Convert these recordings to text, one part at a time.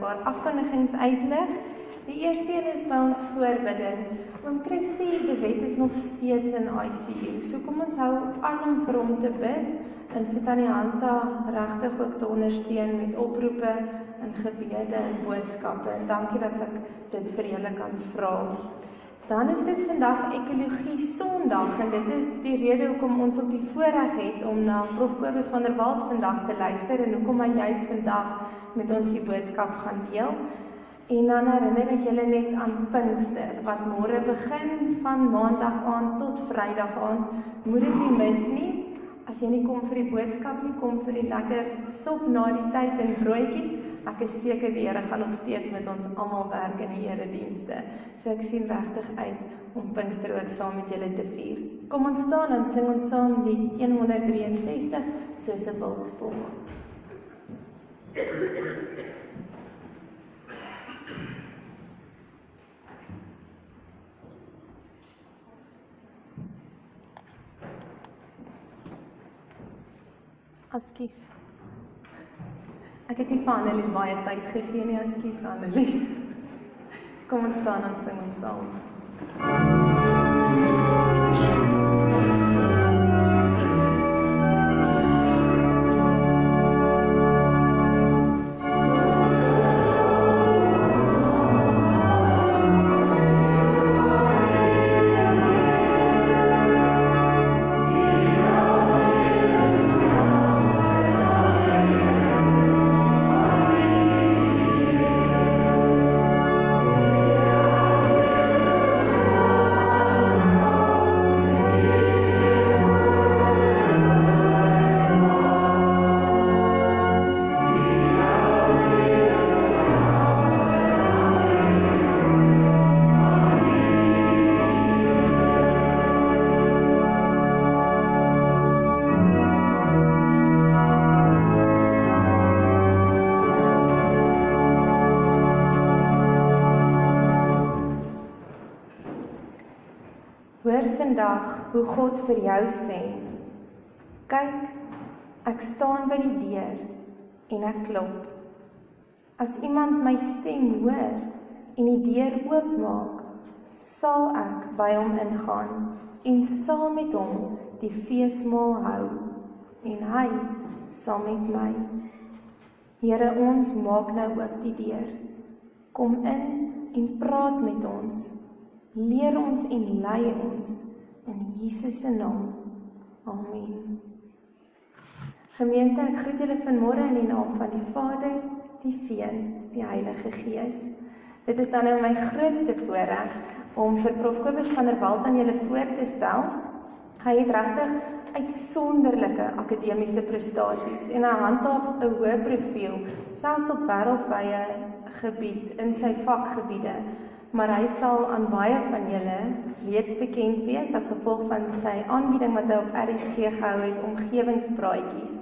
paar afkondigings uitlig. Die eerste een is by ons voorbidding. Oom Christie, die wet is nog steeds in ICU. So kom ons hou aan om vir hom te bid en vir Tannie Hanta regtig ook te ondersteun met oproepe en gebede en boodskappe. En dankie dat ek dit vir julle kan vra. Dan is dit vandag ekologie Sondag en dit is die rede hoekom ons op die voorreg het om na Prof Kobus van der Walt vandag te luister en hoekom hy juis vandag met ons die boodskap gaan deel. En dan herinner ek julle net aan Pinkster wat môre begin van Maandag aan tot Vrydag aan. Moet dit nie mis nie. As jy nie kom vir die boodskap nie, kom vir die lekker sop na die tyd en broodjies. Ek is seker die Here gaan nog steeds met ons almal werk in die eredienste. So ek sien regtig uit om Pinkster ook saam met julle te vier. Kom ons staan en sing ons saam die 163 soos 'n wildspok. Askies. Ek het nie vir Annelie baie tyd gegee nie, askies Annelie. Kom ons staan en sing ons saam. Hoor vandag hoe God vir jou sê: Kyk, ek staan by die deur en ek klop. As iemand my stem hoor en die deur oopmaak, sal ek by hom ingaan en saam met hom die feesmaal hou en hy saam met my. Here, ons maak nou oop die deur. Kom in en praat met ons. Leer ons en lei ons in Jesus se naam. Amen. Gemeente, ek groet julle vanmôre in die naam van die Vader, die Seun, die Heilige Gees. Dit is dan nou my grootste voorreg om vir Prof Kobus van der Walt aan julle voor te stel. Hy het regtig uitsonderlike akademiese prestasies en hy handhaaf 'n hoë profiel selfs op wêreldwye gebied in sy vakgebiede maar hy sal aan baie van julle reeds bekend wees as gevolg van sy aanbieding wat hy op RSG gehou het omgewingspraatjies.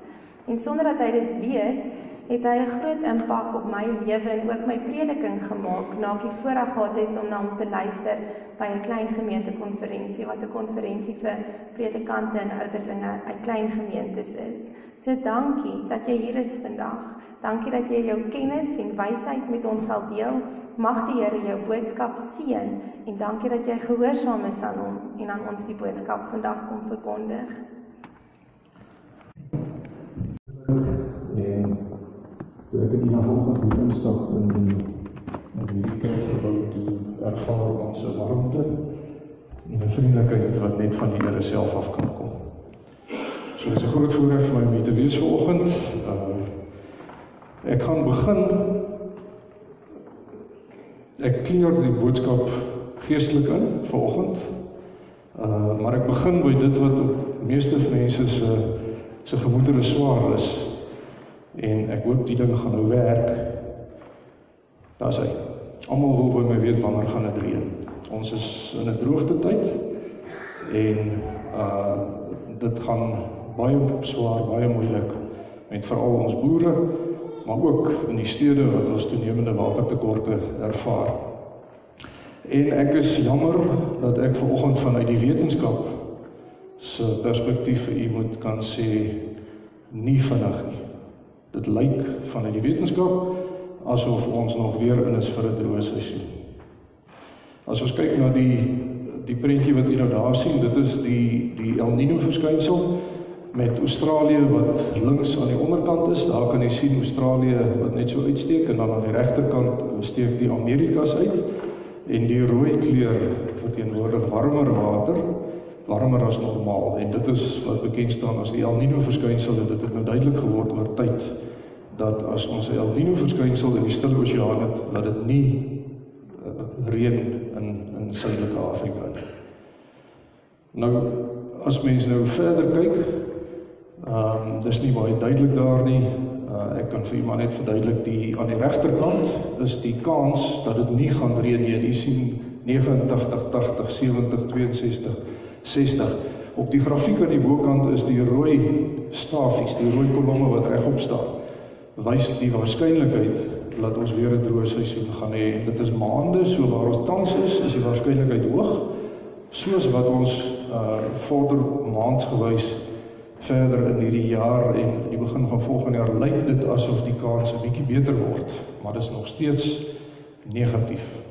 En sonder dat hy dit weet, het hy 'n groot impak op my lewe en ook my prediking gemaak na ek die voorreg gehad het om na hom te luister by 'n klein gemeentekonferensie wat 'n konferensie vir predikante en ouderlinge uit klein gemeentes is. So dankie dat jy hier is vandag. Dankie dat jy jou kennis en wysheid met ons sal deel. Mag die Here jou boodskap seën en dankie dat jy gehoorsaam is aan hom en aan ons die boodskap vandag kom verkondig. En toe ek in die vanoggend hier instap in die in die kerk gebou toe ervaar ons se warmte en 'n vriendelikheid wat net van die Here self af kan kom. So dis 'n groot voorreg vir my om hier te wees vanoggend. Uh, ek gaan begin ek kleer die boodskap geestelik in vanoggend. Uh, maar ek begin by dit wat op meeste mense se se gemoedere swaar is en ek hoop die ding gaan nou werk. Daar's hy. Almal wil by my weet wanneer gaan dit reën. Ons is in 'n droogte tyd en uh dit gaan baie swaar, baie moeilik met veral ons boere, maar ook in die stede wat ons toenemende watertekorte ervaar. En ek is jammer dat ek vanoggend vanuit die wetenskap se perspektief vir u moet kan sê nie vinnig nie. Dit lyk vanuit die wetenskap asof ons nog weer in is vir 'n droë seisoen. As ons kyk na die die prentjie wat julle nou daar sien, dit is die die El Niño verskynsel met Australië wat links aan die onderkant is. Daar kan jy sien Australië wat net so uitsteek en dan aan die regterkant steek die Amerikas uit en die rooi kleur verteenwoordig warmer water, warmer as normaal en dit is wat bekend staan as die El Niño verskynsel. Dit het nou duidelik geword oor tyd dat as ons El Niño verskynsel in die Stille Oseaan het, dat dit nie uh, reën in in Suidelike Afrika nie. Nou as mens nou verder kyk, ehm um, dis nie baie duidelik daar nie. Uh, ek kan vir u maar net verduidelik die aan die regterkant is die kans dat dit nie gaan reën nie. Jy sien 89 80 70 62 60. Op die grafiek aan die bokant is die rooi stafies, die rooi kolomme wat regop staan. Wys die waarskynlikheid dat ons weer 'n droë seisoen gaan hê. Dit is maande so waar ons tans is, is die waarskynlikheid hoog soos wat ons uh vorder maandsgewys verder in hierdie jaar en in die begin van volgende jaar lyk dit asof die kans 'n bietjie beter word, maar dit is nog steeds negatief.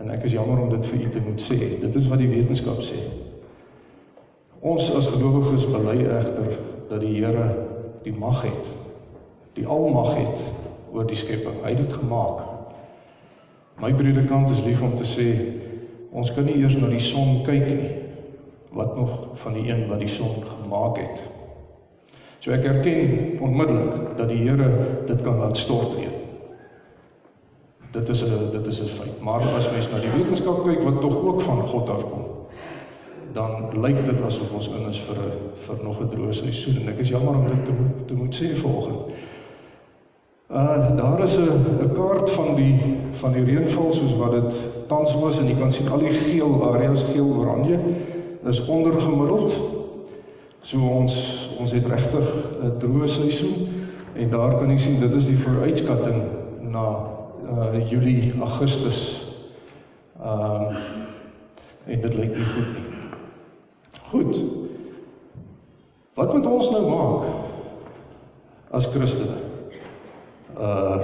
En ek is jammer om dit vir u te moet sê. Dit is wat die wetenskap sê. Ons as gelowiges bely egter dat die Here die mag het, die almag het oor die skepping. Hy het dit gemaak. My predikant is lief om te sê ons kan nie eers na die son kyk nie wat nog van die een wat die son gemaak het. So ek erken onmiddellik dat die Here dit kan laat stort weer. Dit is 'n dit is 'n feit. Maar as mens na die wetenskap kyk wat tog ook van God afkom, dan lyk dit asof ons in is vir 'n vir nog 'n droë seisoen en ek is jammer om dit te moet te moet sê vanoggend. Uh daar is 'n 'n kaart van die van die reënval soos wat dit tans was en jy kan sien al die geel areas geel oranje is ondergemiddeld. So ons ons het regtig 'n droë seisoen en daar kan jy sien dit is die vooruitskatting na uh Julie, Augustus. Ehm um, en dit lyk nie goed nie. Goed. Wat moet ons nou maak as Christene? Uh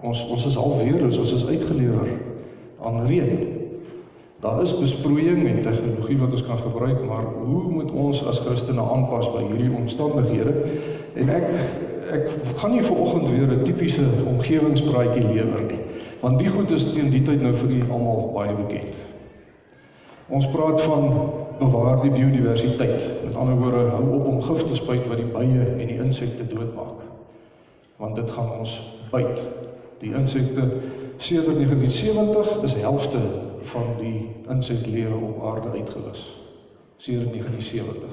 ons ons is alweer ons is uitgelewer aan reën. Daar is besproeiing en tegnologie wat ons kan gebruik, maar hoe moet ons as Christene aanpas by hierdie omstandighede? En ek ek gaan nie vanoggend weer 'n tipiese omgewingspraatjie lewer nie, want die goed is teen die tyd nou vir almal baie bekend. Ons praat van bewaar die biodiversiteit. Met ander woorde, hou op om gif te spuit wat die bye en die insekte doodmaak. Want dit gaan ons byt. Die insekte sedert 1970 is helfte van die inseklewe op aarde uitgewis. Sedert 1970.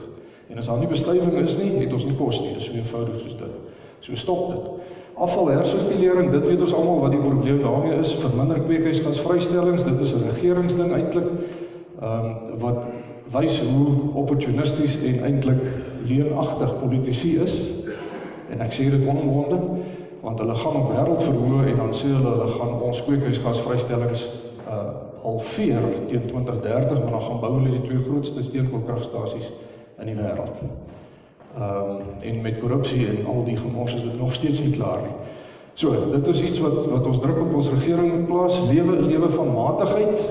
En as daar nie bestuiving is nie, het ons nie kos nie. Dit is so eenvoudig soos dit. So stop dit. Afval hersirkulering, dit weet ons almal wat die probleem daarmee is, verminder kweekhuisgasvrystellings, dit is 'n regeringsding eintlik. Ehm um, wat wys hoe opportunisties en eintlik leenagtig politici is. En ek sê dit onomwonde want hulle gaan op wêreldverhoë en dan sê hulle hulle gaan ons kweekhuisgasvrystellings uh halveer teen 2030, maar dan gaan bou hulle die twee grootste steenkoolkragstasies in die wêreld. Ehm um, en met korrupsie en al die gemors is dit nog steeds nie klaar nie. So, dit is iets wat wat ons druk op ons regering plaas, lewe 'n lewe van matigheid.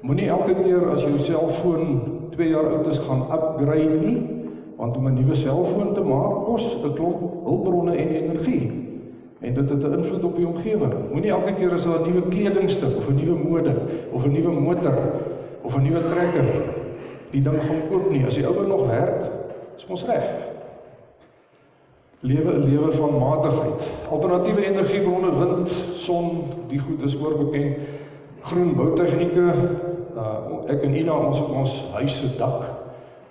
Moenie elke keer as jou selfoon 2 jaar oud is gaan upgrade nie, want om 'n nuwe selfoon te maak kos 'n klomp hulpbronne en energie en dit het 'n invloed op die omgewing. Moenie elke keer as daar 'n nuwe kledingstuk of 'n nuwe mode of 'n nuwe motor of 'n nuwe trekker die ding gaan koop nie. As die ouer nog werk, is ons reg. Lewe 'n lewe van matigheid. Alternatiewe energiebronne, wind, son, die goed is oorbekend. Groen boutegnieke. Uh ek en Ina ons het ons huis se dak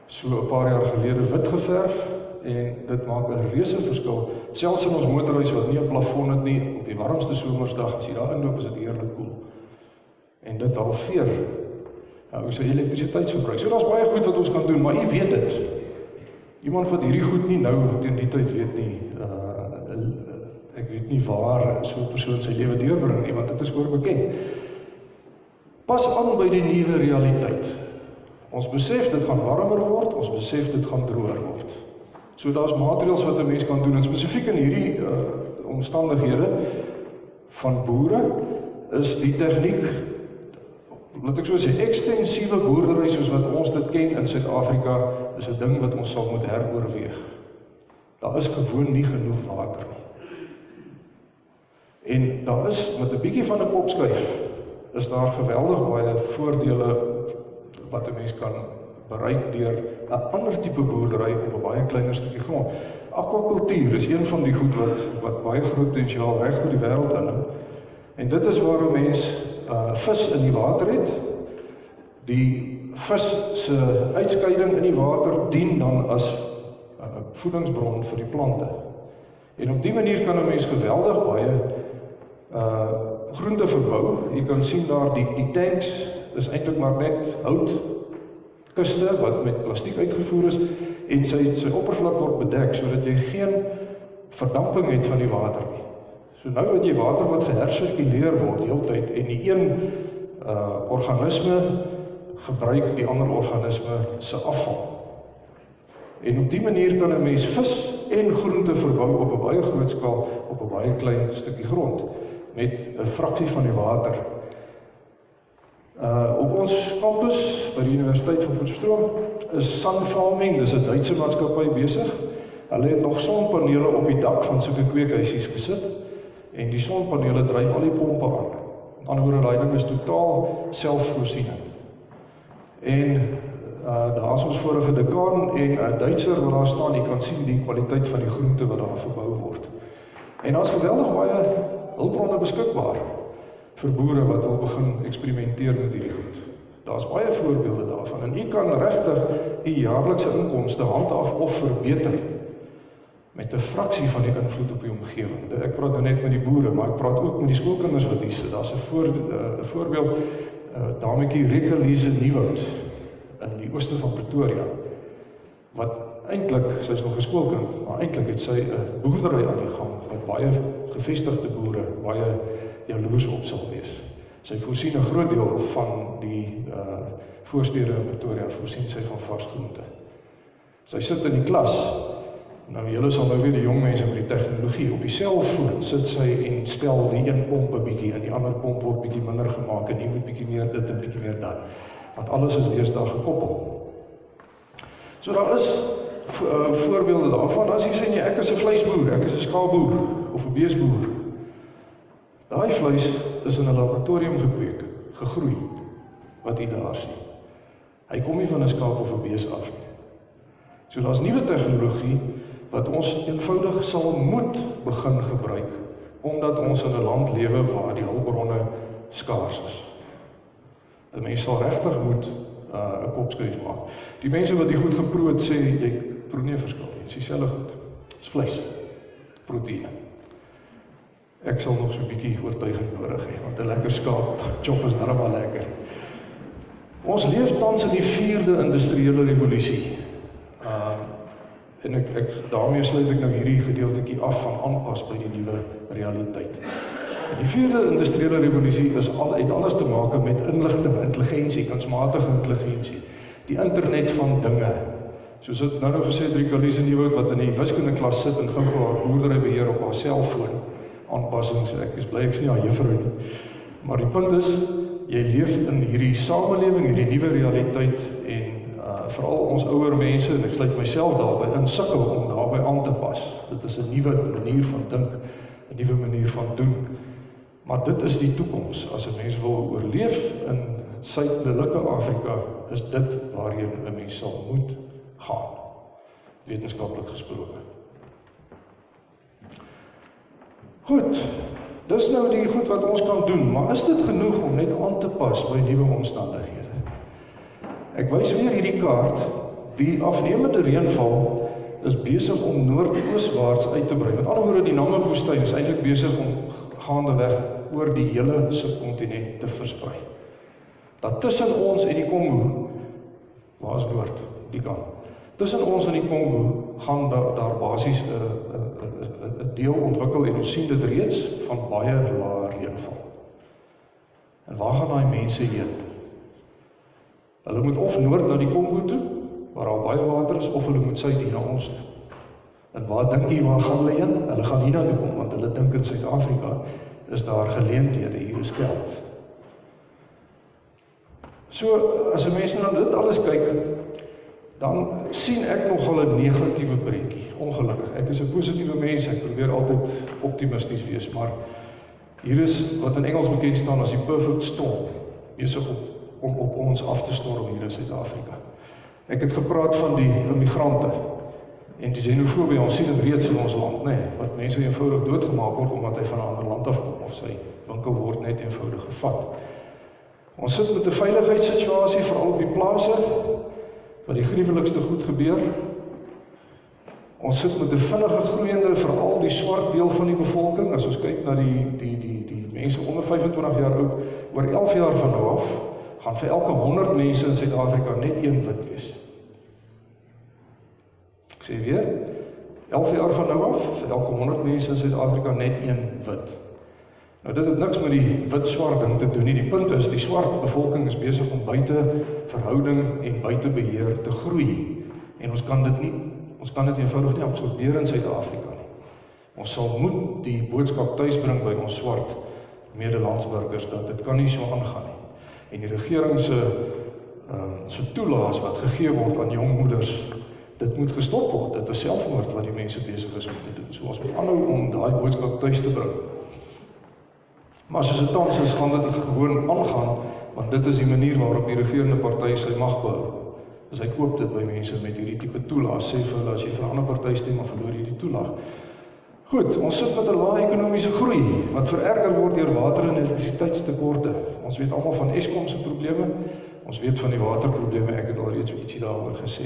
so 'n paar jaar gelede wit geverf en dit maak 'n reuse verskil. Selfs in ons motorhuis wat nie 'n plafon het nie, op die warmste somersdag as jy daar inloop, is dit heerlik koel. En dit halveer nou ons elektrisiteitsverbruik. So daar's baie goed wat ons kan doen, maar u weet dit. Iemand wat hierdie goed nie nou teen die tyd weet nie, uh ek weet nie waar so 'n persoon sy lewe deurbring nie, want dit is oorbekend. Pas aan by die nuwe realiteit. Ons besef dit gaan warmer word, ons besef dit gaan droër word. So daar's maatreëls wat 'n mens kan doen en spesifiek in hierdie uh, omstandighede van boere is die tegniek laat ek so sê ekstensiewe boerdery soos wat ons dit ken in Suid-Afrika is 'n ding wat ons sal moet heroorweeg. Daar is gewoon nie genoeg water nie. En daar is met 'n bietjie van 'n kopskuif is daar geweldig baie voordele wat 'n mens kan bereik deur 'n ander tipe boerdery op 'n baie kleiner stukkie grond. Aquakultuur is een van die goed wat wat baie groot potensiaal reg oor die wêreld inhou. En dit is waar 'n mens uh vis in die water het. Die vis se uitskeiding in die water dien dan as 'n uh, voedingsbron vir die plante. En op dië manier kan 'n mens geweldig baie uh groente verbou. Jy kan sien daar die die tanks is eintlik maar net hout kuste wat met plastiek uitgevoer is en sy sy oppervlak word bedek sodat jy geen verdamping het van die water nie. So nou wat jy water wat gehersirkuleer word heeltyd en die een uh organisme gebruik die ander organisme se afval. En op dië manier kan 'n mens vis en groente verbou op 'n baie groot skaal op 'n baie klein stukkie grond met 'n fraksie van die water Uh op ons kampus by die Universiteit van Potchefstroom is Sun Farming, dis 'n Duitse maatskappy besig. Hulle het nog sonpanele op die dak van sulke kweekhuisies gesit en die sonpanele dryf al die pompe aan. Aan die ander daai ding is totaal selfvoorsiening. En uh daar's ons vorige dekaan en 'n Duitser wat daar staan, jy kan sien die kwaliteit van die groente wat daar verbou word. En daar's geweldig baie hulpbronne beskikbaar vir boere wat wil begin eksperimenteer met hierdie goed. Daar's baie voorbeelde daarvan en u kan regtig u jaarlikse inkomste handhaaf of verbeter met 'n fraksie van die invloed op die omgewing. Ek praat nou net met die boere, maar ek praat ook met die skoolkinders wat hier sit. Daar's 'n voor 'n voorbeeld uh, dametjie Rekelise Nieuwoud in die ooste van Pretoria wat eintlik sy's nog 'n skoolkind, maar eintlik het sy 'n boerdery aan die gang wat baie gevestigde boere baie jaloers op sal wees. Sy voorsien 'n groot deel van die uh voorstede in Pretoria voorsien sy van vars groente. Sy sit in die klas. Nou julle sal nou weer die jong mense met die tegnologie op die selfoon sit sy en stel die een pomp 'n bietjie en die ander pomp word bietjie minder gemaak en jy moet bietjie meer dit en bietjie meer dat. Want alles is deesdae gekoppel. So daar is uh, voorbeelde daarvan. As jy sê nee, ek is 'n vleisboer, ek is 'n skaapboer of 'n beesboer, Daai vleis is in 'n laboratorium gekweek, gegroei wat jy daar sien. Hy kom nie van 'n skaap of 'n bees af nie. So daar's nuwe tegnologie wat ons eenvoudig sal moet begin gebruik omdat ons in 'n land lewe waar die hulpbronne skaars is. 'n Mens sal regtig moet uh, 'n uh, kopskuif maak. Die mense wat dit goed geproe het sê jy proe nie verskil nie. Dit is dieselfde goed. Dis vleis. Proteïene. Ek sal nog so 'n bietjie oortuiging nodig hê want 'n lekker skaap chop is darem al lekker. Ons leef tans in die 4de industriële revolusie. Uh en ek ek daarmee sluit ek nou hierdie gedeeltjie af van aanpas by die nuwe realiteit. Die 4de industriële revolusie is al het alles te maak met inligting, intelligensie, kunsmatige intelligensie, die internet van dinge. Soos dit nou nou gesê het Rikalise Nieuwoud wat in die wiskunde klas sit en gou haar boerdery beheer op haar selfoon aanpassings. Ek is bly ek is nie haar juffrou nie. Maar die punt is jy leef in hierdie samelewing, hierdie nuwe realiteit en uh veral ons ouer mense en ek sluit myself daarbey in sukkel om daarbey aan te pas. Dit is 'n nuwe manier van dink, 'n nuwe manier van doen. Maar dit is die toekoms. As 'n mens wil oorleef in suidelike Afrika, is dit waarheen 'n mens sal moet gaan. Wetenskaplik gesproke. Goed. Dis nou die goed wat ons kan doen, maar is dit genoeg om net aan te pas by nuwe omstandighede? Ek wys weer hierdie kaart. Die afnemende reënval is besig om noordooswaarts uit te brei. Met ander woorde, die Namib-woestyn is eintlik besig om gaandeweg oor die hele subkontinent te versprei. Dat tussen ons en die Kongo, waar is noord? Die kant. Tussen ons en die Kongo gaan daar, daar basies 'n 'n 'n deel ontwikkel en ons sien dit reeds van baie lae reënval. En waar gaan daai mense heen? Hulle moet of noord na die Kongo toe waar daar baie water is of hulle moet suid hier na ons toe. En waar dink jy waar gaan hulle heen? Hulle gaan hiernatoe kom want hulle dink in Suid-Afrika is daar geleenthede, hier is geld. So as 'n mens na dit alles kyk, dan sien ek nogal 'n negatiewe prentjie. Ongelukkig. Ek is 'n positiewe mens. Ek probeer altyd optimisties wees, maar hier is wat in Engels bekend staan as die perfect storm besig om om op ons af te storm hier in Suid-Afrika. Ek het gepraat van die immigrante en die xenofobie ons sien dit reeds in ons land, nê, nee, wat mense eenvoudig doodgemaak word omdat hy van 'n ander land af kom of sy winkel word net eenvoudig gevat. Ons sit met 'n veiligheidssituasie veral op die plase wat die gruwelikste goed gebeur. Ons sit met 'n vinnige groeiende veral die swart deel van die bevolking as ons kyk na die die die die mense onder 25 jaar oud oor 11 jaar van nou af gaan vir elke 100 mense in Suid-Afrika net een wit wees. Ek sê weer 11 jaar van nou af vir elke 100 mense in Suid-Afrika net een wit. Nou dit het niks met die wit swart ding te doen nie. Die punt is die swart bevolking is besig om buite verhouding en buite beheer te groei. En ons kan dit nie ons kan dit eenvoudig nie absorbeer in Suid-Afrika nie. Ons sal moet die boodskap tuisbring by ons swart medelandsburgers dat dit kan nie so aangaan nie. En die regering se ehm uh, so toelaas wat gegee word aan jong moeders dit moet gestop word. Dit is selfmoord wat die mense besig is om te doen. So ons moet aanhou om daai boodskap tuis te bring. Maar soos dit tans is, gaan dit gewoon aangaan want dit is die manier waarop die regerende party sy mag behou. As hy koop dit by mense met hierdie tipe toelaas, sê vir hulle as jy vir 'n ander party stem, dan verloor jy die toelaag. Goed, ons sit met 'n lae ekonomiese groei wat vererger word deur water en elektrisiteitstekorte. Ons weet almal van Eskom se probleme. Ons weet van die waterprobleme. Ek het al reeds ietsie daaroor gesê.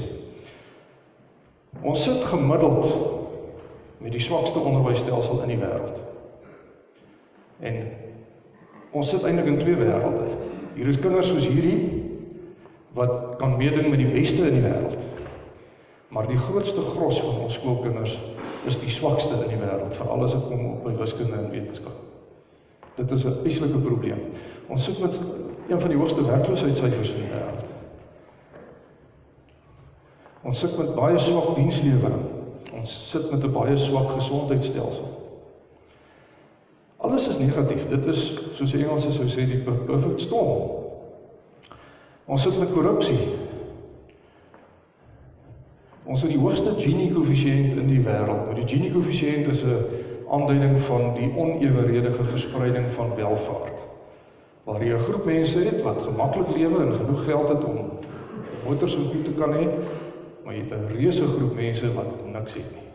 Ons sit gemiddeld met die swakste onderwysstelsel in die wêreld. En Ons sit eintlik in twee wêrelde. Hier is kinders soos hierdie wat kan meeding met die beste in die wêreld. Maar die grootste gros van ons skoolkinders is die swakste in die wêreld, veral as dit kom op by wiskunde en wetenskap. Dit is 'n eislike probleem. Ons sit met een van die hoogste werkloosheidssyfers in die wêreld. Ons sit met baie swak dienslewering. Ons sit met 'n baie swak gesondheidstelsel. Alles is negatief. Dit is soos die Engelse sou sê die perfect storm. Ons sit met korrupsie. Ons het die hoogste Gini koëffisiënt in die wêreld. Nou die Gini koëffisiënt is 'n aanduiding van die oneweredige verspreiding van welvaart. Waar jy 'n groep mense het wat gemaklik lewe en genoeg geld het om motors en goed te kan hê, maar jy het 'n reuse groep mense wat niks het nie.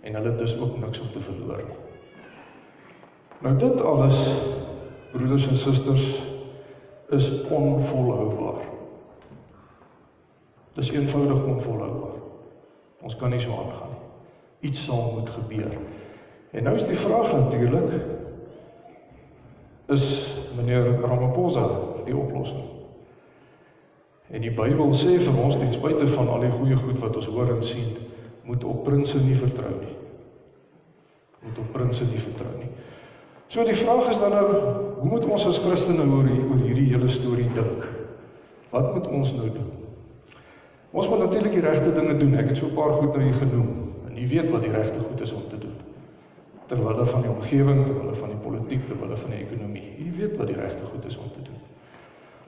En hulle dus ook niks om te verloor nie. Nou dit alles broeders en susters is onvolhoubaar. Dis eenvoudig onvolhoubaar. Ons kan nie so aangaan nie. Iets sal moet gebeur. En nou is die vraag natuurlik is meneer Ramaphosa die oplossing? En die Bybel sê vir ons ten spyte van al die goeie goed wat ons hoor en sien, moet op prinses nie vertrou nie. Moet op prinses nie vertrou nie. So die vraag is dan nou, hoe moet ons as Christene oor oor hierdie hele storie dink? Wat moet ons nou doen? Ons moet natuurlik die regte dinge doen. Ek het so 'n paar goed nou hier genoem. En jy weet wat die regte goed is om te doen. Terwyl van die omgewing, terwyl van die politiek, terwyl van die ekonomie. Jy weet wat die regte goed is om te doen.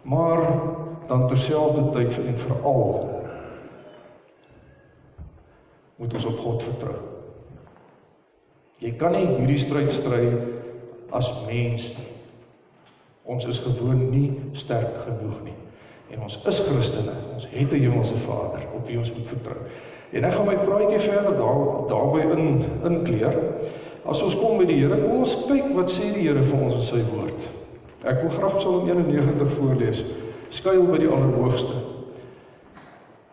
Maar dan terselfdertyd en veral moet ons op God vertrou. Jy kan nie hierdie stryd stry as mens nie. Ons is gewoon nie sterk genoeg nie. En ons is Christene. Ons het 'n hemelse Vader op wie ons moet vertrou. En ek gaan my praatjie verder daar daarby in inkleer. As ons kom by die Here, kom ons kyk wat sê die Here vir ons in sy woord. Ek wil graag Psalm 91 voorlees. Skuil by die Allerhoogste.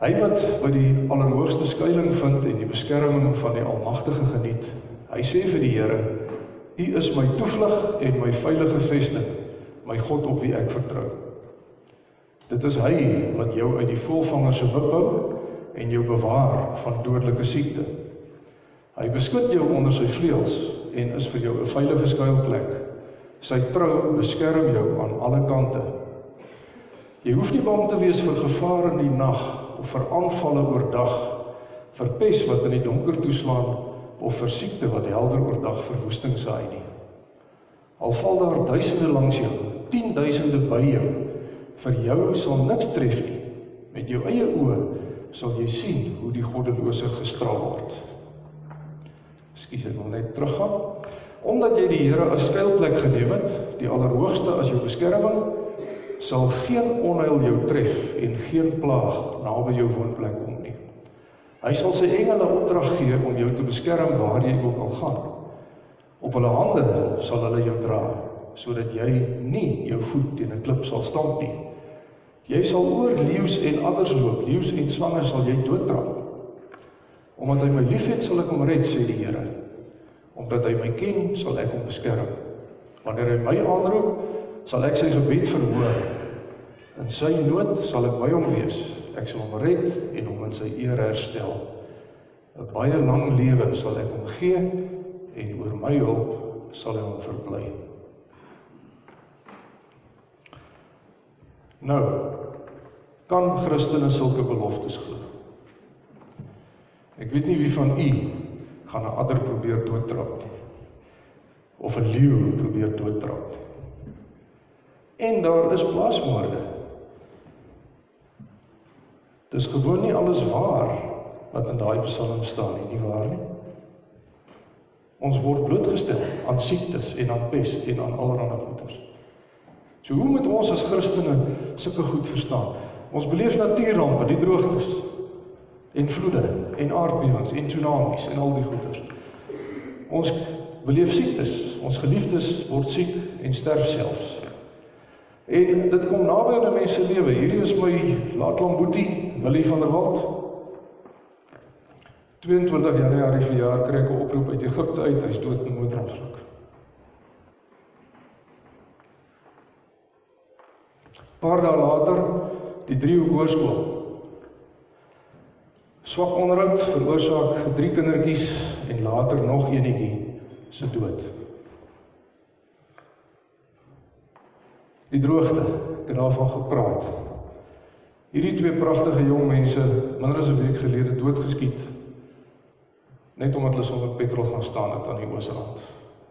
Hy wat by die Allerhoogste skuilings vind en die beskerming van die Almagtige geniet. Hy sê vir die Here, U is my toevlug en my veilige vesting, my God op wie ek vertrou. Dit is hy wat jou uit die voëlvanger se wip hou en jou bewaar van dodelike siekte. Hy beskud jou onder sy vleuels en is vir jou 'n veilige skuilplek. Sy trou beskerm jou aan alle kante. Jy hoef nie bang te wees vir gevare in die nag of vir aanvalle oordag, vir pes wat in die donker toeslaan of vir siekte wat helder oordag verwoesting saai nie. Al val daar duisende langs jou, 10000de by jou, vir jou sal niks tref nie. Met jou eie oë sal jy sien hoe die goddelose gestraal word. Ekskuus, ek wil net teruggaan. Omdat jy die Here as skuilplek geneem het, die Allerhoogste as jou beskerming, sal geen onheil jou tref en geen plaag naby jou woonplek kom. Hy sal sy engele opdrag gee om jou te beskerm waar jy ook al gaan. Op hulle hande sal hulle jou dra sodat jy nie jou voet teen 'n klip sal stamp nie. Jy sal oor leeu's en adders loop, leeu's en slange sal jy doodtrap. Omdat hy my liefhet, sal ek hom red, sê die Here. Omdat hy my ken, sal ek hom beskerm. Wanneer hy my aanroep, sal ek sy gebed verhoor. In sy nood sal ek by hom wees. Ek sal hom red en hom in sy eer herstel. 'n Baie lang lewe sal ek hom gee en oor my hulp sal hy hom verbly. Nou, kan Christene sulke beloftes glo? Ek weet nie wie van u gaan 'n adder probeer doodtrap nie of 'n leeu probeer doodtrap nie. En daar is plaasmoorde. Dis gewoon nie alles waar wat in daai psalm staan nie, nie waar nie? Ons word blootgestel aan siektes en aan pes en aan allerlei goeters. So hoe moet ons as Christene sulke goed verstaan? Ons beleef natuurrampe, die droogtes en vloede en aardbewings en tsunamies en al die goeters. Ons beleef siektes, ons geliefdes word siek en sterf selfs. En dit kom naby aan 'n mens se lewe. Hierdie is my laatlamboetie, Willie van der Walt. 22 Januarie verjaar kry ek 'n oproep uit Egipte uit, hy's dood in 'n motorongeluk. Paar dae later, die Driehoek Hoërskool. Swak onderhoud veroorsaak drie kindertjies en later nog eenetjie se dood. Die droogte, ek het daarvan gepraat. Hierdie twee pragtige jong mense, minder as 'n week gelede doodgeskiet net omdat hulle sonder petrol gaan staan het aan die Oosrand.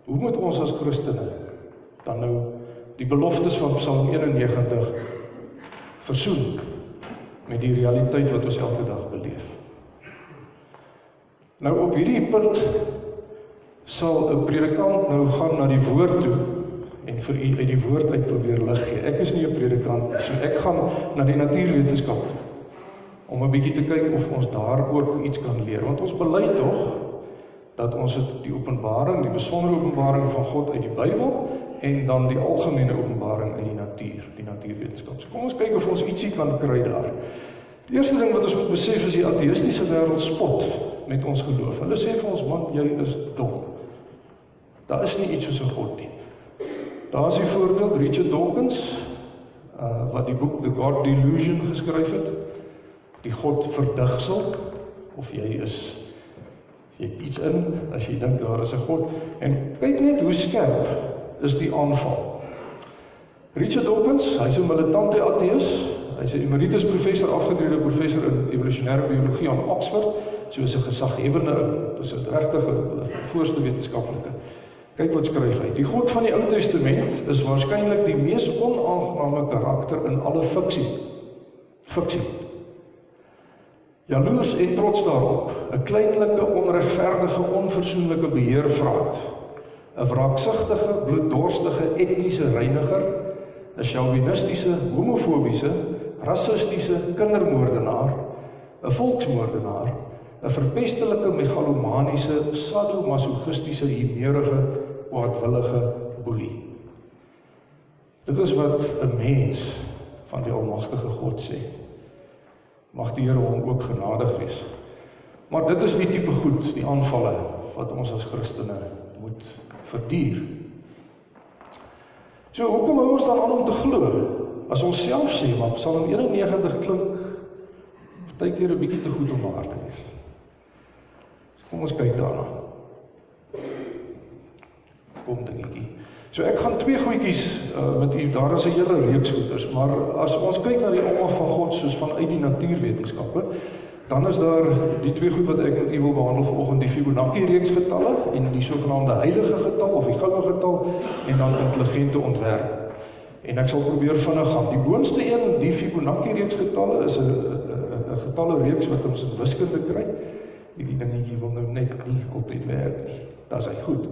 Hoe moet ons as Christene dan nou die beloftes van Psalm 91 versoen met die realiteit wat ons elke dag beleef? Nou op hierdie punt sal 'n predikant nou gaan na die woord toe en vir u uit die woord uit probeer lig gee. Ek is nie 'n predikant nie, so ek gaan na die natuurwetenskap toe om 'n bietjie te kyk of ons daar ook iets kan leer. Want ons bely tog dat ons het die openbaring, die besondere openbaring van God uit die Bybel en dan die algemene openbaring uit die natuur, die natuurwetenskap. So kom ons kyk of ons ietsie kan kry daar. Die eerste ding wat ons moet besef is die ateïstiese wêreld spot met ons geloof. Hulle sê vir ons man, jy is dom. Daar is nie iets soos 'n God nie. Daar is 'n voorbeeld Richard Dawkins uh wat die boek The God Delusion geskryf het. Die God verdigsel of jy is jy iets in as jy dink daar is 'n God en kyk net hoe skerp is die aanval. Richard Dawkins, hy's 'n militante ateïs. Hy's 'n emeritus professor afgetrede professor in evolusionêre biologie aan Oxford, so 'n gesaghebende. Dis 'n regtige voorste wetenskaplike. Kyk wat skryf hy. Die God van die Ou Testament is waarskynlik die mees onaangename karakter in alle fiksie. Fiksie. Jaloers en trots daarop, 'n kleinlike, onregverdige, onversoenlike beheervraat, 'n wraaksigtige, bloeddorstige etniese reiniger, 'n chauvinistiese, homofobiese, rassistiese kindermoordenaar, 'n volksmoordenaar, 'n verpestelike megalomaniese, sadomasochistiese, himerige, kwaadwillige boelie. Dit is wat 'n mens van die almagtige God sê. Mag die Here hom ook genadig wees. Maar dit is die tipe goed, die aanvalle wat ons as Christene moet verduur. So hoekom hou ons dan aan om te glo as ons self sê maar Psalm 91 klink partykeer 'n bietjie te goed om waar te wees. Kom ons kyk daarna. Kom dingetjie. So ek gaan twee goedjies uh, met u daar is 'n hele reeks goeders, maar as ons kyk na die omgang van God soos vanuit die natuurwetenskappe, Dan is daar die twee goed wat ek met u wil behandel vanoggend, die Fibonacci reeks getalle en die sogenaamde heilige getal of die goue getal en dan intelligente ontwerp. En ek sal probeer vinnig gaan. Die boonste een, die Fibonacci reeks getalle is 'n 'n getalle reeks wat ons in wiskunde kry. Hierdie dingetjie wil nou net nie altyd werk nie. Dit is goed.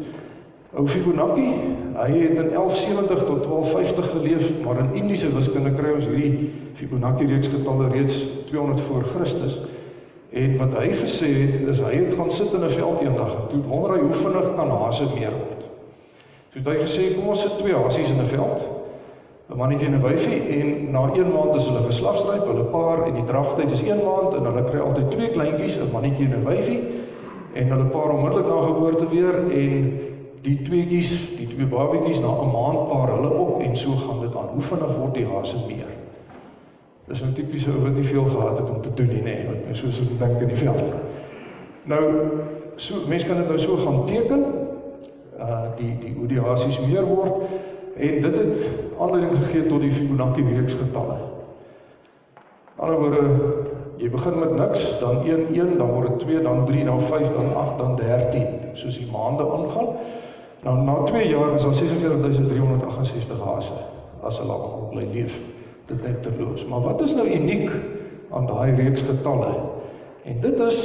Ou Fibonacci, hy het in 1170 tot 1250 geleef, maar in Indiese wiskunde kry ons hierdie Fibonacci reeks getalle reeds 200 voor Christus. En wat hy gesê het is hy het gaan sit in 'n veld eendag en toe wonder hy hoe vinnig kan hase meer word. Toe het hy gesê kom ons sit twee hasies in 'n veld. 'n Mannetjie en 'n wyfie en na 1 maand is hulle geslagsryp, hulle paar en die dragtyd is 1 maand en hulle kry altyd twee kleintjies, 'n mannetjie en 'n wyfie en hulle paar onmiddellik na geboorte weer en die tweetjies, die twee babatjies na 'n maand paar hulle op en so gaan dit aan. Hoe vinnig word die hase meer? Dis 'n tipiese ou wat nie veel gehad het om te doen nie, nê, nee, wat soos ek dink in die veld. Nou, so mense kan dit nou so gaan teken, uh die die hoe die hasies meer word en dit het aanleiding gegee tot die Fibonacci reeks getalle. Aan die ander woorde, jy begin met niks, dan 1 1, dan word dit 2, dan 3, dan 5, dan 8, dan 13, soos die maande aangaan. Nou na 2 jaar is daar 46368 hase as hulle al bly leef dit net terloos. Maar wat is nou uniek aan daai reeks getalle? En dit is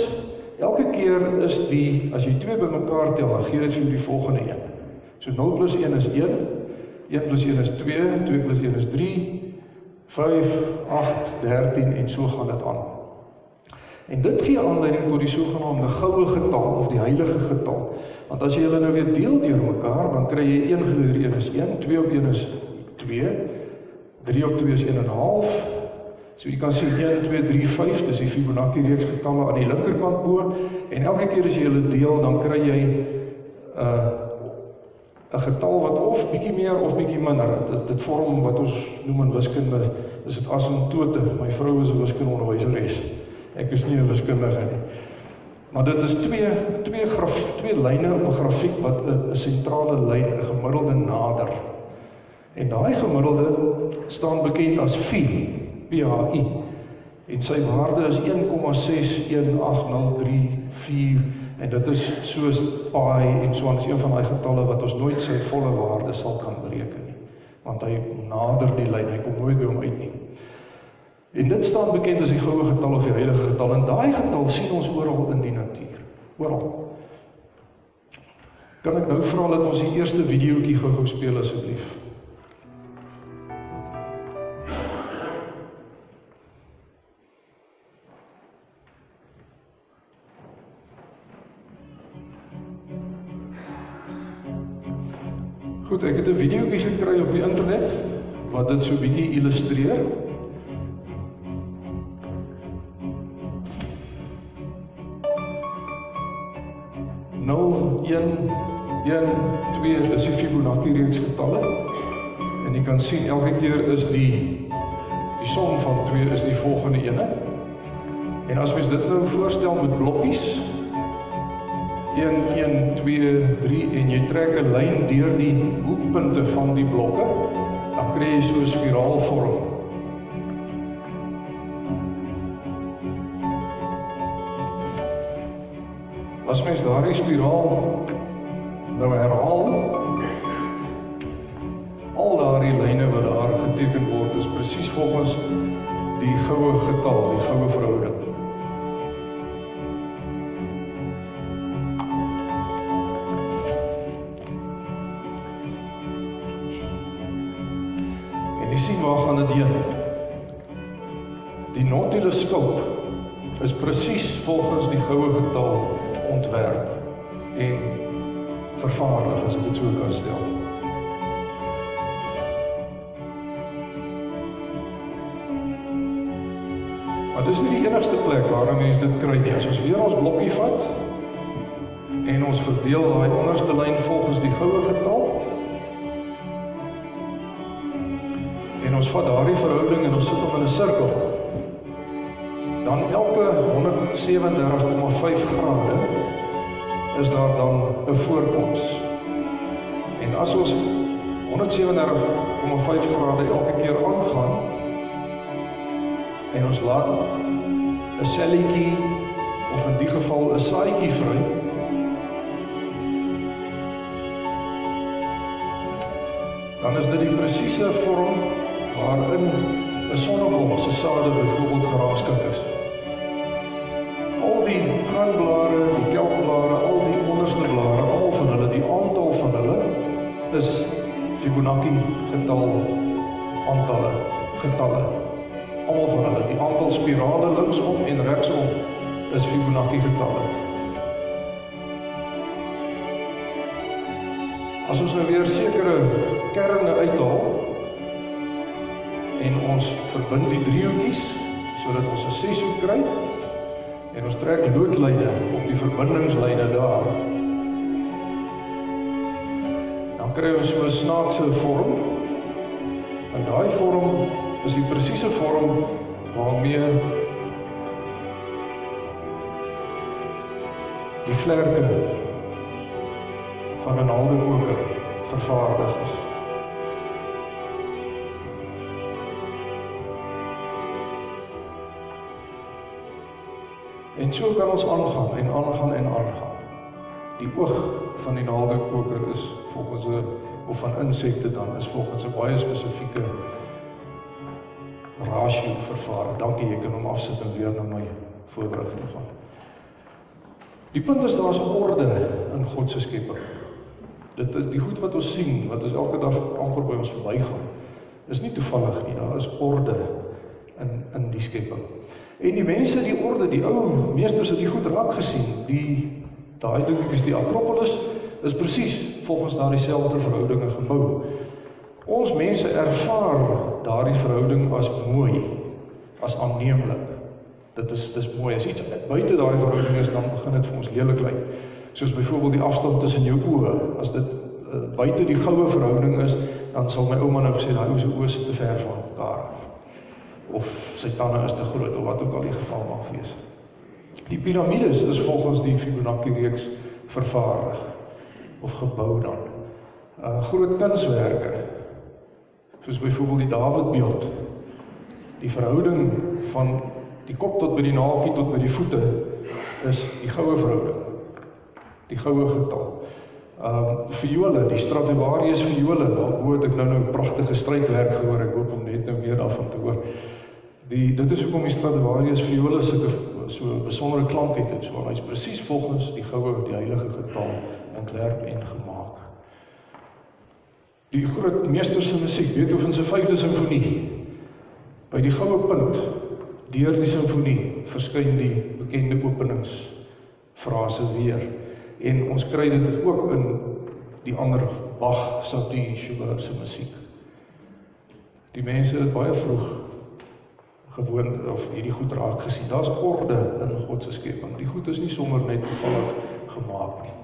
elke keer is die as jy twee bymekaar tel, dan gee dit vir die volgende een. So 0 + 1 is 1, 1 + 1 is 2, 2 + 1 is 3, 5, 8, 13 en so gaan dit aan. En dit gee aanleiding tot die sogenaamde goue getal of die heilige getal. Want as jy hulle nou weer deel deur mekaar, dan kry jy 1 gedeelde 1 is 1, 2 op 1 is 2, 3 op 2 is 1 en 'n half. So jy kan sien 1 2 3 5, dis die Fibonacci reeks getalle aan die linkerkant bo en elke keer as jy hulle deel, dan kry jy 'n uh, 'n getal wat of bietjie meer of bietjie minder. Dit dit vorm wat ons noem in wiskunde, is dit asymptote. My vrou is 'n wiskundeonderwyseres. Ek is nie 'n wiskundige nie. Maar dit is twee twee graf twee lyne op 'n grafiek wat 'n sentrale lyn 'n gemiddelde nader. En daai gemiddelde staan bekend as phi, PHI. En sy waarde is 1,61803 en dit is soos pi en so aan een van daai getalle wat ons nooit sy volle waarde sal kan bereken nie. Want hy nader die lyn, hy kom nooit by hom uit nie. En dit staan bekend as die goue getal of die heilige getal en daai getal sien ons oral in die natuur. Oral. Kan ek nou vra dat ons die eerste videoetjie gou-gou speel asseblief? Goed, ek het 'n videoetjie gekry op die internet wat dit so bietjie illustreer. Fibonacci reeks getalle. En jy kan sien elke keer is die die som van 2 is die volgende ene. En as mens dit nou voorstel met blokkies 1 1 2 3 en jy trek 'n lyn deur die hoekpunte van die blokke, dan kry jy so 'n spiraalvorm. As mens daardie spiraal nou herhaal, al daardie lyne wat daar geteken word, is presies volgens die goue getal, die goue verhouding. waar gaan dit heen? Die Nautilus-skilp is presies volgens die goue getal ontwerp en vervaardig as ek dit so kan stel. Dis nie die enigste plek waar mense dit kry nie. As ons weer ons blokkie vat en ons verdeel daai onderste lyn volgens die goue getal, ons vat daardie verhouding en ons sit hom in 'n sirkel. Dan elke 137,5 grade is daar dan 'n voorkoms. En as ons 137,5 grade elke keer aangaan en ons laat 'n selletjie of in die geval 'n saadjie vry, dan is dit die presiese vorm waarin 'n sonneblom se sade byvoorbeeld geraakskik is. Al die kroonblare, die kelkblare, al die onderste blare, al van hulle, die aantal van hulle is Fibonacci getal aantalle getalle. Almal van hulle, die aantal spirale linksom en regsom is Fibonacci getalle. As ons nou weer sekere kerne uithaal en ons verbind die driehoekies sodat ons 'n seshoek kry en ons trek loodlyne op die verbindingslyne daar. Dan kry ons so 'n snaakse vorm. En daai vorm is die presiese vorm waarmee die vlerke van 'n naaldekoker vervaardig is. En so kan ons aangaan en aangaan en aangaan. Die oog van die naaldekoker is volgens 'n of van insekte dan is volgens 'n baie spesifieke rasio vervaardig. Dankie, jy kan hom afsit en weer na my voordrag toe gaan. Die punt is daar's orde in God se skepping. Dit is die goed wat ons sien, wat ons elke dag amper by ons verbygaan. Is nie toevallig nie, daar is orde in in die skepping. En die mense die orde, die ou meesters het die goed raak gesien. Die daai ding is die Akropolis is presies volgens daardie selfde verhoudinge gebou. Ons mense ervaar daardie verhouding as mooi, as aanneemlik. Dit is dis mooi. As iets buite daardie verhouding is, dan begin dit vir ons lelik lyk. Soos byvoorbeeld die afstand tussen jou oë. As dit uh, buite die goue verhouding is, dan sal my ouma nou gesê daai ou se oë is te ver van mekaar af of sy tande is te groot of wat ook al die geval mag wees. Die piramides is volgens die Fibonacci reeks vervaardig of gebou dan. Uh groot kunswerke soos byvoorbeeld die Dawid beeld. Die verhouding van die kop tot by die naakie tot by die voete is die goue verhouding. Die goue getal. Um viole, die Stradivarius viole, daarbo het ek nou nou pragtige strykwerk gehoor. Ek hoop om net nou weer daarvan te hoor. Die dit is hoekom die Stradivarius viole sulke so besondere klank het en so. Hy's presies volgens die goue die heilige getal ontwerp en gemaak. Die groot meester se musiek, Beethoven se 5de simfonie. By die goue punt deur die simfonie verskyn die bekende openingsfrase weer en ons kry dit ook in die ander Bach, Satie, Schubert se musiek. Die mense het baie vroeg gewoon of hierdie goed raak gesien. Daar's orde in God se skepping. Die goed is nie sommer net toevallig gemaak nie.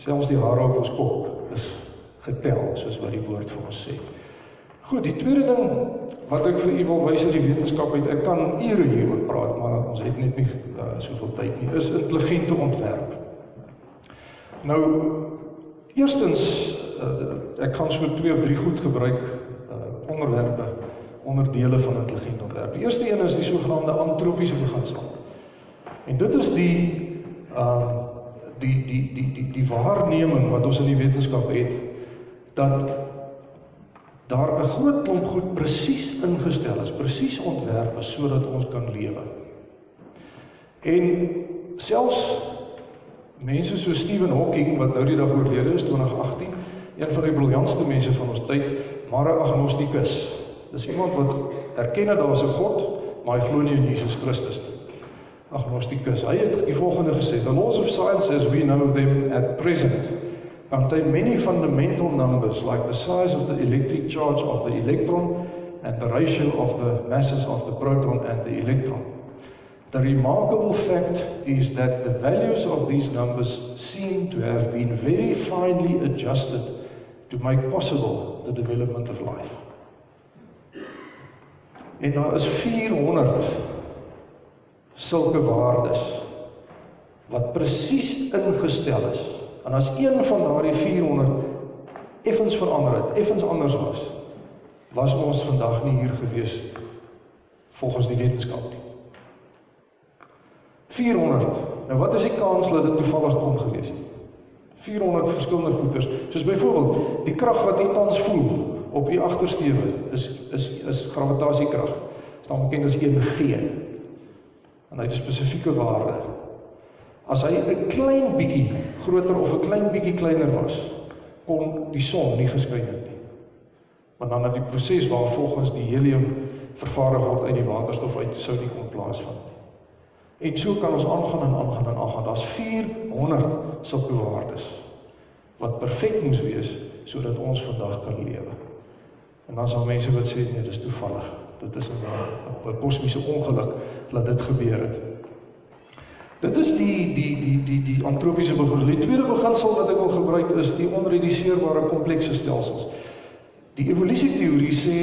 Selfs die hare op ons kop is getel soos wat die woord vir ons sê. Goed, die tweede ding wat ek vir u wil wys uit die wetenskap uit, ek kan ure hieroor praat, maar ons het net nie uh, soveel tyd nie. Is intelligente ontwerp. Nou eerstens uh, ek kan so twee of drie goed gebruik uh, onderwerpe onderdele van intelligente ontwerp. Die eerste een is die sogenaamde antropiese beginsel. En dit is die uh, die die die die die waarneming wat ons in die wetenskap het dat daar 'n groot klomp goed presies ingestel is, presies ontwerp is sodat ons kan lewe. En selfs mense so Stephen Hawking wat nou die dag oorlede is 2018, een van die briljantste mense van ons tyd, maar 'n agnostikus. Dis iemand wat erken dat daar 'n God, maar hy glo nie in Jesus Christus nie. Agnostikus. Hy het die volgende gesê: "The laws of science as we know them at present contain many fundamental numbers like the size of the electric charge of the electron and the ratio of the masses of the proton and the electron. The remarkable fact is that the values of these numbers seem to have been very finely adjusted to make possible the development of life." En daar is 400 sulke waardes wat presies ingestel is. En as een van daardie 400 effens verander het, effens anders was, was ons vandag nie hier gewees volgens die wetenskap nie. 400. Nou wat is die kans dat dit toevallig kon gewees het? 400 verskillende goeters. Soos byvoorbeeld, die krag wat jy tans voel op u agtersteewe is is is gravitasiekrag. Staan bekend as 1G. En hy het spesifieke waarde. As hy 'n klein bietjie groter of 'n klein bietjie kleiner was, kon die son nie geskyn het nie. Maar dan dat die proses waar volgens die helium vervaardig word uit die waterstof uit sou nie kon plaasvind nie. En so kan ons aangaan en aangaan en aangaan. Daar's 400 sulke waardes wat perfek moes wees sodat ons vandag kan lewe. En dan sal mense wat sê nee, dis toevallig. Dit is 'n 'n kosmiese ongeluk dat dit gebeur het. Dit is die die die die die antropiese beginsel. Die tweede beginsel wat ek wil gebruik is die onrediseerbare komplekse stelsels. Die evolusieteorie sê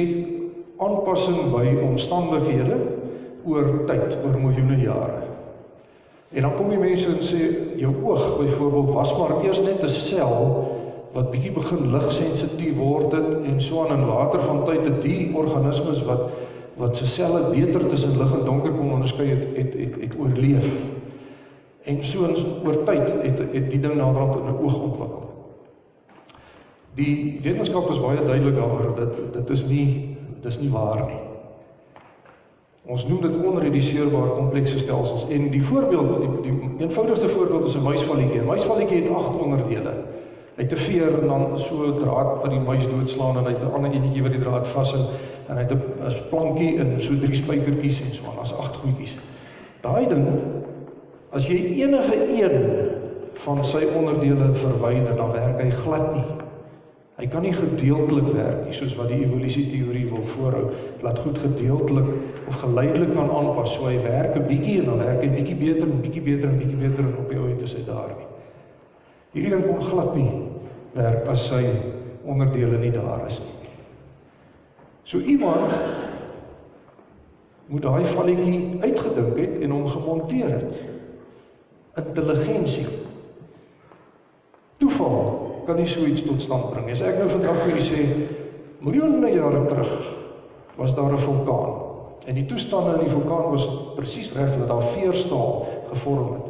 aanpassing by omstandighede oor tyd, oor miljoene jare. En dan kom die mense en sê jou oog byvoorbeeld was maar eers net 'n sel wat bietjie begin ligsensitief word dit en so aan en later van tyd het die organismes wat wat se selle beter tussen lig en donker kon onderskei het het het, het oorleef. En so ons oor tyd het het die ding naderhand in 'n oog ontwikkel. Die wetenskap is baie duidelik daaroor dat dit is nie dis nie waar nie. Ons noem dit onrediseerbare komplekse stelsels en die voorbeeld die, die eenvoudigste voorbeeld is 'n muisvalletjie. 'n Muisvalletjie het 8 onderdele. Hy het 'n veer en dan so 'n draad wat die muis doodslaan en hy het 'n ander enetjie wat die draad vashou en hy het 'n plankie en so drie spykertjies en so aan. Daar's 8 goedjies. Daai ding as jy enige een van sy onderdele verwyder, dan werk hy glad nie. Hy kan nie gedeeltelik werk nie soos wat die evolusieteorie wil voorhou. Laat goed gedeeltelik of geleidelik kan aanpas. So hy werk 'n bietjie en dan werk hy bietjie beter en bietjie beter en bietjie beter en op die ou end is hy daar nie. Hierdie ding kon glad nie werk as sy onderdele nie daar is nie. So iemand moet daai valletjie uitgedink het en hom gemonteer het. Intelligensie. Toeval kan nie so iets tot stand bring. As ek nou vandag vir julle sê miljoene jare terug was daar 'n vulkaan en die toestande in die vulkaan was presies reg dat daar veerstaal gevorm het.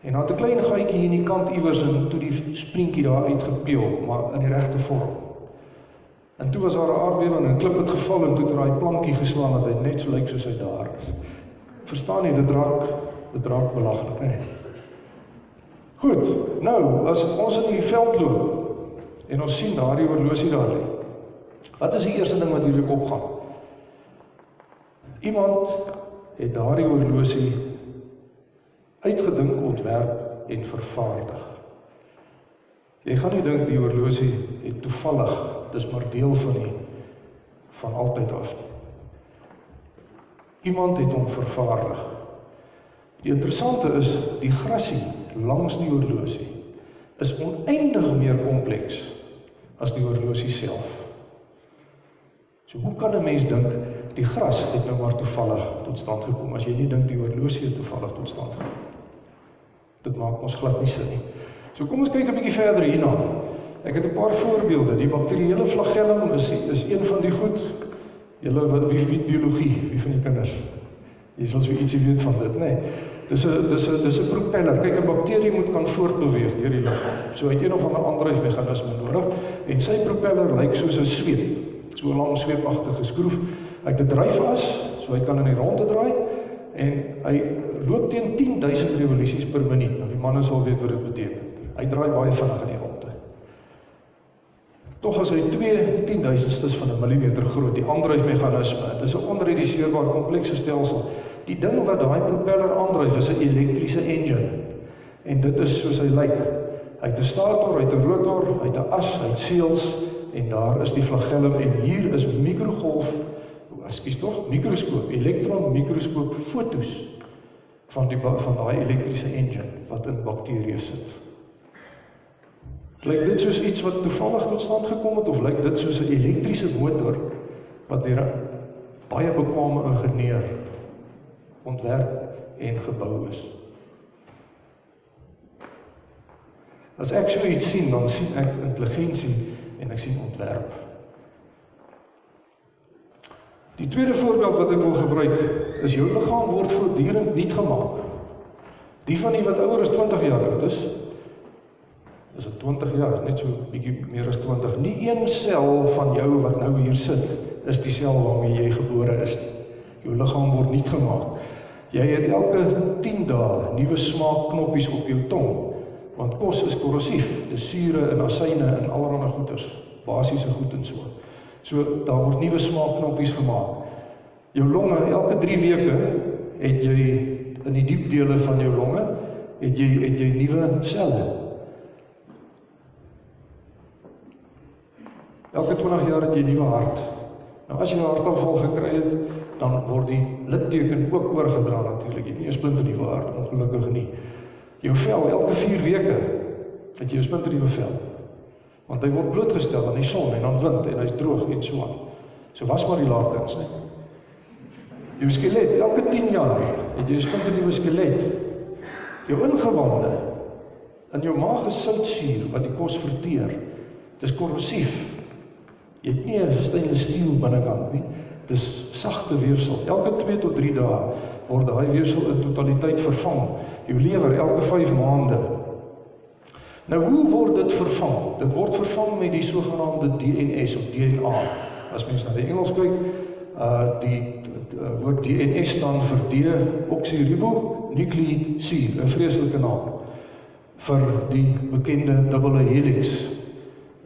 En daar het 'n klein gaatjie hier in die kant iewers en toe die sprientjie daar uitgepeel, maar in die regte vorm. En toe was daar 'n aardbewing en 'n klip het geval en toe het daai plankie geslaan dat hy net so lyk soos hy daar is. Verstaan jy dit raak dit raak belaglik, hè? Goed. Nou, as ons in die veld loop en ons sien daardie horlosie daar lê. Wat is die eerste ding wat hier opgaan? Iemand het daardie horlosie uitgedink, ontwerp en vervaardig. Jy gaan nie dink die horlosie het toevallig, dis maar deel van die van altyd af nie. Iemand het hom vervaardig. Die interessante is die grasie langs die horlosie is oneindig meer kompleks as die horlosie self. So hoe kan 'n mens dink die gras het nou maar toevallig tot stand gekom as jy nie dink die horlosie het toevallig tot stand gekom? Dit maak ons glad nie sin nie. So kom ons kyk 'n bietjie verder hierna. Ek het 'n paar voorbeelde. Die bakterieële flagellum is is een van die goed. Julle wie wie biologie, wie van die kinders? Jy sal so ietsie weet van dit, nê? Nee. Dis 'n dis 'n dis 'n propeller. Kyk, 'n bakterie moet kan voortbeweeg deur die liggaam. So het een of ander aandryfmeganisme nodig en sy propeller lyk soos 'n sweep. So 'n lang sweepagtige skroef. Hy het 'n dryfas, so hy kan in die ronde draai en hy loop teen 10000 revolusies per minuut. Nou die manne sal weet wat dit beteken. Hy draai baie vinnig in die ronde. Tog as hy 2 10000stes van 'n millimeter groot, die aandryfmeganisme, dis 'n onrediseerbare komplekse stelsel. Die ding wat daai propeller aandryf is 'n elektriese engine. En dit is soos hy lyk. Hy het 'n stator, hy het 'n rotor, hy het 'n as, hy het seels en daar is die flagellum en hier is mikrogolf, ekskuus tog, mikroskoop, elektron mikroskoop fotos van die van daai elektriese engine wat in bakterieë sit. Lyk dit soos iets wat toevallig tot stand gekom het of lyk dit soos 'n elektriese motor wat deur 'n baie bekwame ingenieur ontwerp en gebou is. As ek so iets sien, dan sien ek intelligensie en ek sien ontwerp. Die tweede voorbeeld wat ek wil gebruik is jou liggaam word voortdurend nuut gemaak. Die van die wat ouer as 20 jaar oud is, is dit 20 jaar, net so bietjie meer as 20. Nie een sel van jou wat nou hier sit is die sel waarmee jy gebore is nie. Jou liggaam word nuut gemaak. Jy het elke 10 dae nuwe smaakknoppies op jou tong. Want kos is korrosief, dis sure en asyne en allerlei goeters, basiese goed en so. So daar word nuwe smaakknoppies gemaak. Jou longe elke 3 weke het jy in die diep dele van jou longe het jy het jy nuwe selle. Elke 20 jaar het jy 'n nuwe hart. Nou as jy 'n hartaanval gekry het, dan word die litteken ook oorgedra natuurlik. Jy nie 'n splinter nuwe hart ongelukkig nie. Jou vel elke 4 weke het jy 'n splinter nuwe vel. Want hy word blootgestel aan die son en aan wind en hy's droog en so aan. So was maar die lakens, né? Jou skelet elke 10 jaar het jy 'n splinter nuwe skelet. Jou ingewande in jou maag is soutsuur wat die kos verteer. Dit is korrosief. Jy het nie 'n stainless steel binnekant nie. Dis sagte weefsel. Elke 2 tot 3 dae word daai weefsel in totaliteit vervang. Jou lewer elke 5 maande. Nou hoe word dit vervang? Dit word vervang met die sogenaamde DNS of DNA. As mens na die Engels kyk, uh die uh, woord DNS staan vir deoksiribonukleïed 'n vreeslike naam vir die bekende dubbele helix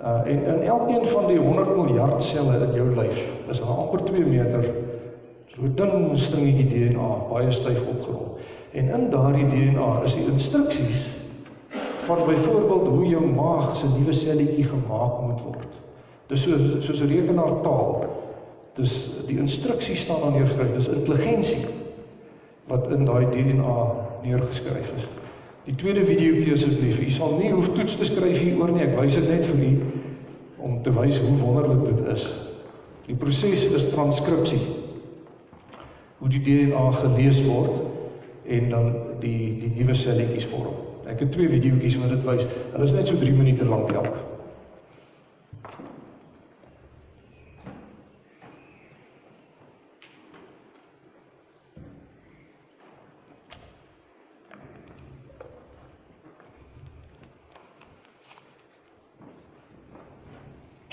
Uh en in elkeen van die 100 miljard selle in jou lyf is daar amper 2 meter so dun stringetjie DNA baie styf opgerol. En in daardie DNA is die instruksies van byvoorbeeld hoe jou maag se nuwe selletjie gemaak moet word. Dis so soos 'n rekenaartaal. Dis die instruksies staan daar neergeskryf. Dis intelligensie wat in daai DNA neergeskryf is. Die tweede videoetjie asseblief. U sal nie hoef toets te skryf hieroor nie. Ek wys dit net vir u om te wys hoe wonderlik dit is. Die proses is transkripsie. Hoe die DNA gelees word en dan die die nuwe selletjies vorm. Ek het twee videoetjies wat dit wys. Hulle is net so 3 minute lank elk.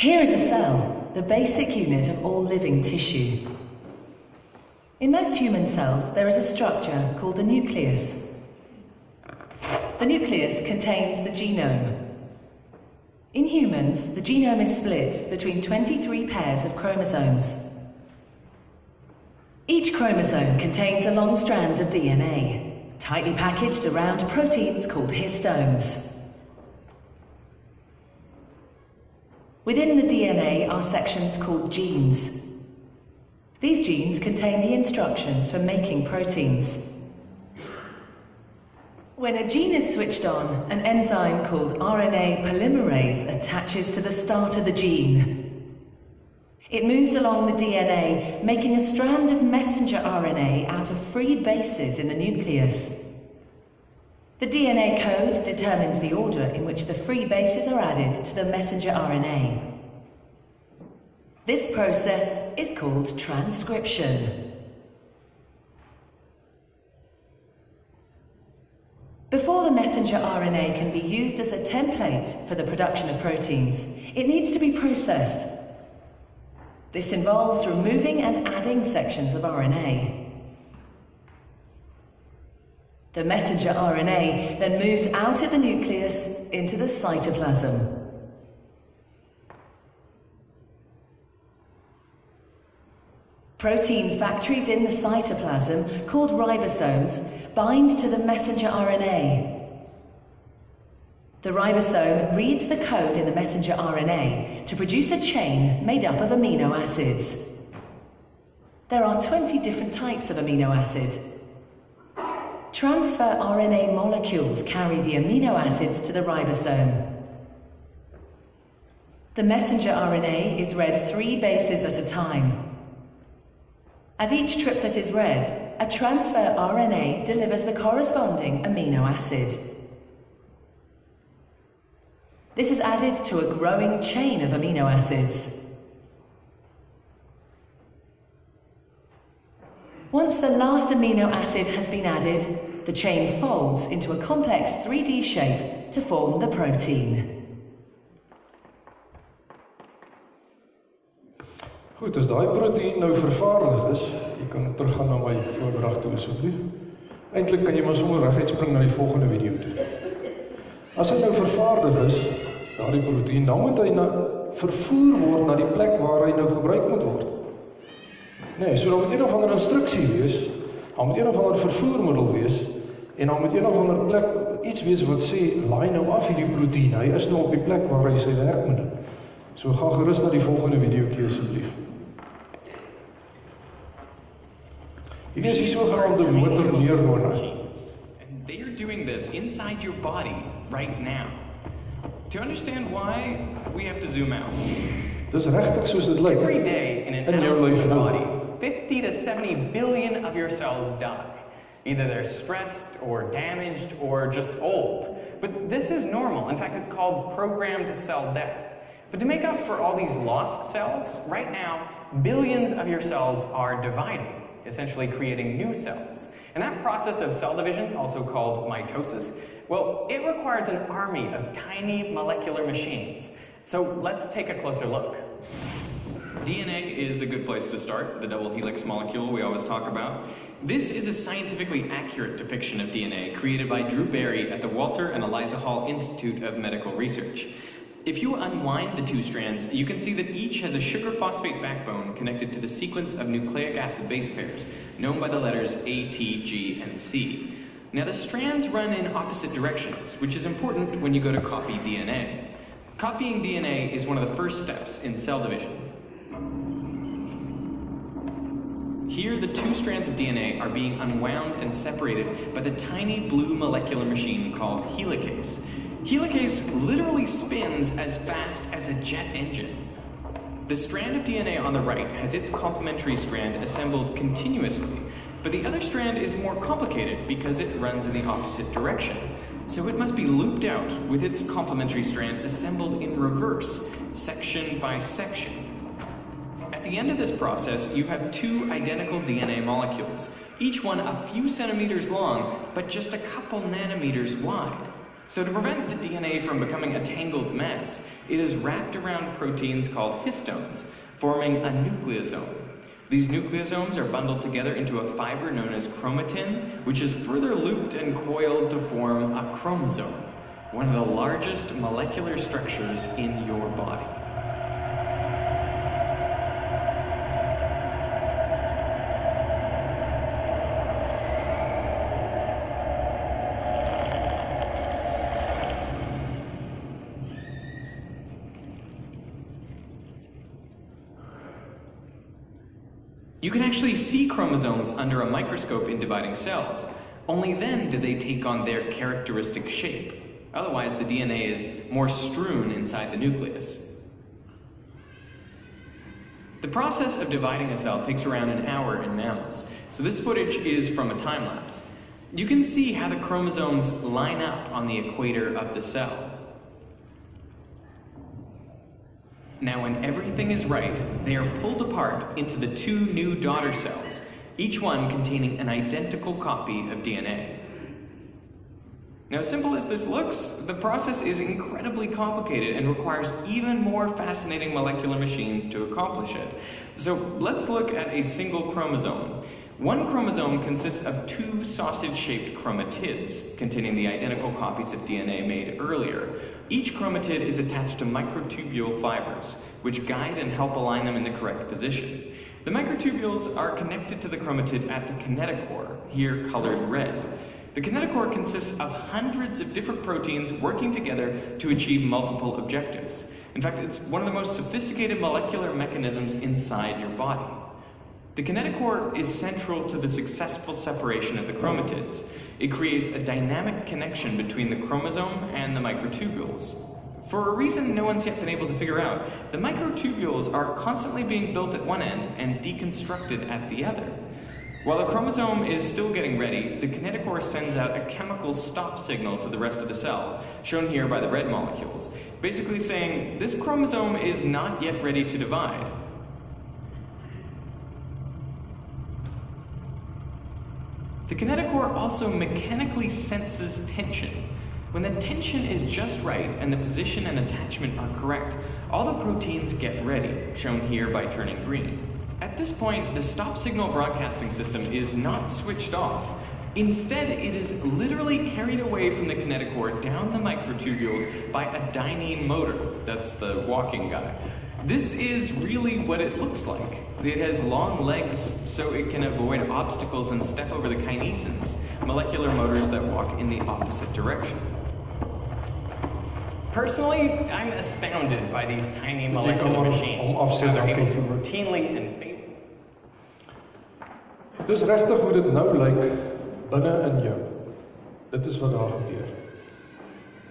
Here is a cell, the basic unit of all living tissue. In most human cells, there is a structure called the nucleus. The nucleus contains the genome. In humans, the genome is split between 23 pairs of chromosomes. Each chromosome contains a long strand of DNA, tightly packaged around proteins called histones. Within the DNA are sections called genes. These genes contain the instructions for making proteins. When a gene is switched on, an enzyme called RNA polymerase attaches to the start of the gene. It moves along the DNA, making a strand of messenger RNA out of free bases in the nucleus. The DNA code determines the order in which the free bases are added to the messenger RNA. This process is called transcription. Before the messenger RNA can be used as a template for the production of proteins, it needs to be processed. This involves removing and adding sections of RNA. The messenger RNA then moves out of the nucleus into the cytoplasm. Protein factories in the cytoplasm, called ribosomes, bind to the messenger RNA. The ribosome reads the code in the messenger RNA to produce a chain made up of amino acids. There are 20 different types of amino acid, Transfer RNA molecules carry the amino acids to the ribosome. The messenger RNA is read three bases at a time. As each triplet is read, a transfer RNA delivers the corresponding amino acid. This is added to a growing chain of amino acids. Once the last amino acid has been added, the chain folds into a complex 3D shape to form the protein. Goed, as daai proteïen nou vervaardig is, jy kan teruggaan na my voordrag toe asseblief. Eintlik kan jy maar sommer reguit spring na die volgende video toe. As hy nou vervaardig is, daardie proteïen, dan moet hy na vervoer word na die plek waar hy nou gebruik moet word. Nee, so dan moet een of ander instruksie wees, dan moet een of ander vervoermiddel wees en dan moet een of ander plek iets wees wat sê laai nou af hierdie proteïen. Hy is nou op die plek waar hy sy werk moet doen. So gaan gerus na die volgende videoetjie asseblief. Hierdie is die sogenaamde motor neurone. And they are doing this inside your body right now. To understand why, we have to zoom out. Dis regtig soos dit lyk. Every day in an In your life now. body, 50 to 70 billion of your cells die. Either they're stressed or damaged or just old. But this is normal. In fact, it's called programmed cell death. But to make up for all these lost cells, right now, billions of your cells are dividing, essentially creating new cells. And that process of cell division, also called mitosis, well, it requires an army of tiny molecular machines. So let's take a closer look. DNA is a good place to start, the double helix molecule we always talk about. This is a scientifically accurate depiction of DNA created by Drew Barry at the Walter and Eliza Hall Institute of Medical Research. If you unwind the two strands, you can see that each has a sugar phosphate backbone connected to the sequence of nucleic acid base pairs, known by the letters A, T, G, and C. Now, the strands run in opposite directions, which is important when you go to copy DNA. Copying DNA is one of the first steps in cell division. Here, the two strands of DNA are being unwound and separated by the tiny blue molecular machine called helicase. Helicase literally spins as fast as a jet engine. The strand of DNA on the right has its complementary strand assembled continuously, but the other strand is more complicated because it runs in the opposite direction. So it must be looped out with its complementary strand assembled in reverse, section by section. At the end of this process, you have two identical DNA molecules, each one a few centimeters long, but just a couple nanometers wide. So, to prevent the DNA from becoming a tangled mess, it is wrapped around proteins called histones, forming a nucleosome. These nucleosomes are bundled together into a fiber known as chromatin, which is further looped and coiled to form a chromosome, one of the largest molecular structures in your body. Can actually see chromosomes under a microscope in dividing cells. Only then do they take on their characteristic shape. Otherwise, the DNA is more strewn inside the nucleus. The process of dividing a cell takes around an hour in mammals, so this footage is from a time lapse. You can see how the chromosomes line up on the equator of the cell. Now, when everything is right, they are pulled apart into the two new daughter cells, each one containing an identical copy of DNA. Now, simple as this looks, the process is incredibly complicated and requires even more fascinating molecular machines to accomplish it. So, let's look at a single chromosome. One chromosome consists of two sausage shaped chromatids containing the identical copies of DNA made earlier. Each chromatid is attached to microtubule fibers, which guide and help align them in the correct position. The microtubules are connected to the chromatid at the kinetochore, here colored red. The kinetochore consists of hundreds of different proteins working together to achieve multiple objectives. In fact, it's one of the most sophisticated molecular mechanisms inside your body. The kinetochore is central to the successful separation of the chromatids. It creates a dynamic connection between the chromosome and the microtubules. For a reason no one's yet been able to figure out, the microtubules are constantly being built at one end and deconstructed at the other. While the chromosome is still getting ready, the kinetochore sends out a chemical stop signal to the rest of the cell, shown here by the red molecules, basically saying this chromosome is not yet ready to divide. The kinetochore also mechanically senses tension. When the tension is just right and the position and attachment are correct, all the proteins get ready, shown here by turning green. At this point, the stop signal broadcasting system is not switched off. Instead, it is literally carried away from the kinetochore down the microtubules by a dynein motor. That's the walking guy. This is really what it looks like. It has long legs so it can avoid obstacles and step over the kinesins, molecular motors that walk in the opposite direction. Personally, I'm astounded by these tiny molecular machines, how they're able to routinely and faithfully Dis regtig hoe dit nou lyk binne in jou. Dit is wat daar gebeur.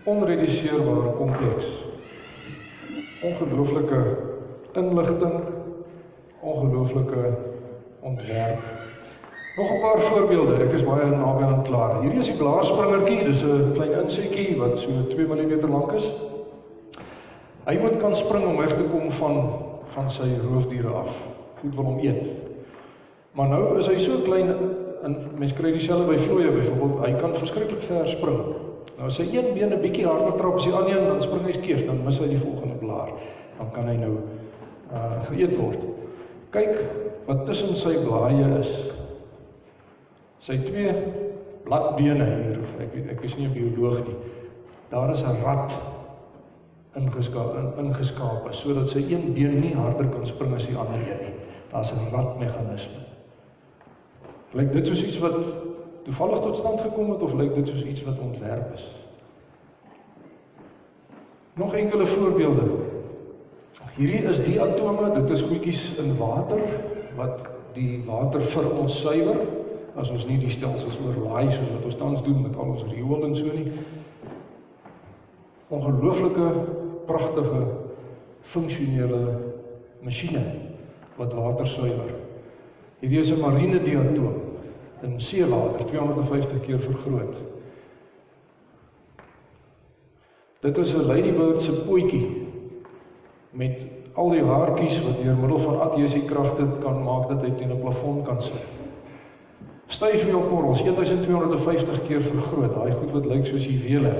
Onrediseerbaar kompleks. Ongelooflike inligting, ongelooflike ontwerp. Nog 'n paar voorbeelde. Ek is baie naby aan klaar. Hierdie is die blaarspringertjie. Dis 'n klein insekkie wat so 2 mm lank is. Hy moet kan spring om weg te kom van van sy roofdiere af. Goed wil hom eet. Maar nou is hy so klein en mense kry dieselfde by vlooie byvoorbeeld, hy kan verskriklik ver spring. Nou as hy een been 'n bietjie harder trap as die ander een, dan spring hy skeef, dan mis hy die volgende blaar. Dan kan hy nou uh geëet word. Kyk wat tussen sy blaaie is. Sy twee bladbene hier, of ek ek is nie 'n bioloog nie. Daar is 'n rat ingeskaap in, ingeskaap sodat sy een been nie harder kan spring as die ander een nie. Daar's 'n ratmeganisme. Lyk dit soos iets wat toevallig tot stand gekom het of lyk dit soos iets wat ontwerp is? Nog enkele voorbeelde. Hierdie is die atome, dit is goedjies in water wat die water vir ons suiwer as ons nie die stelsels oorlaai soos wat ons tans doen met al ons riool en so nie. Ongelooflike pragtige funksionele masjiene wat water suiwer. Hierdie is 'n marine diatoom in seewater 250 keer vergroot. Dit is 'n ladybird se pootjie met al die haartjies wat deur middel van adhesiekragte kan maak dat hy teen 'n plafon kan sit. Styfmeelkorrels 1250 keer vergroot. Daai goed wat lyk soos juwele.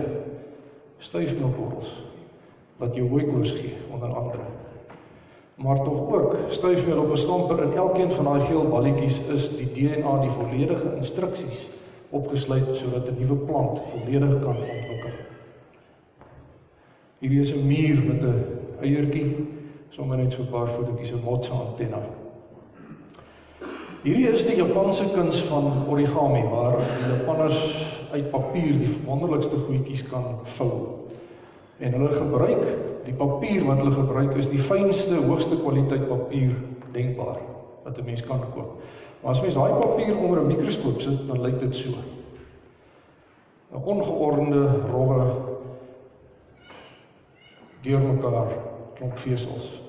Styfmeelkorrels wat jou hooi koors gee onder andere maar tog ook styfmeel op 'n stamper in elkeen van daai geel balletjies is die DNA die volledige instruksies opgesluit sodat 'n nuwe plant volledig kan ontwikkel. Hierdie is 'n muur met 'n eiertjie sommer net so 'n paar fotootjies 'n motsa antenna. Hierdie is die Japanse kuns van origami waar die Japanners uit papier die wonderlikste goedjies kan vou. En hulle gebruik die papier wat hulle gebruik is die fynste, hoogste kwaliteit papier denkbaar wat 'n mens kan koop. Maar as mens daai papier onder 'n mikroskoop sit, dan lyk dit so. 'n Ongeordende, rowwe deurmekaar klomp vesels.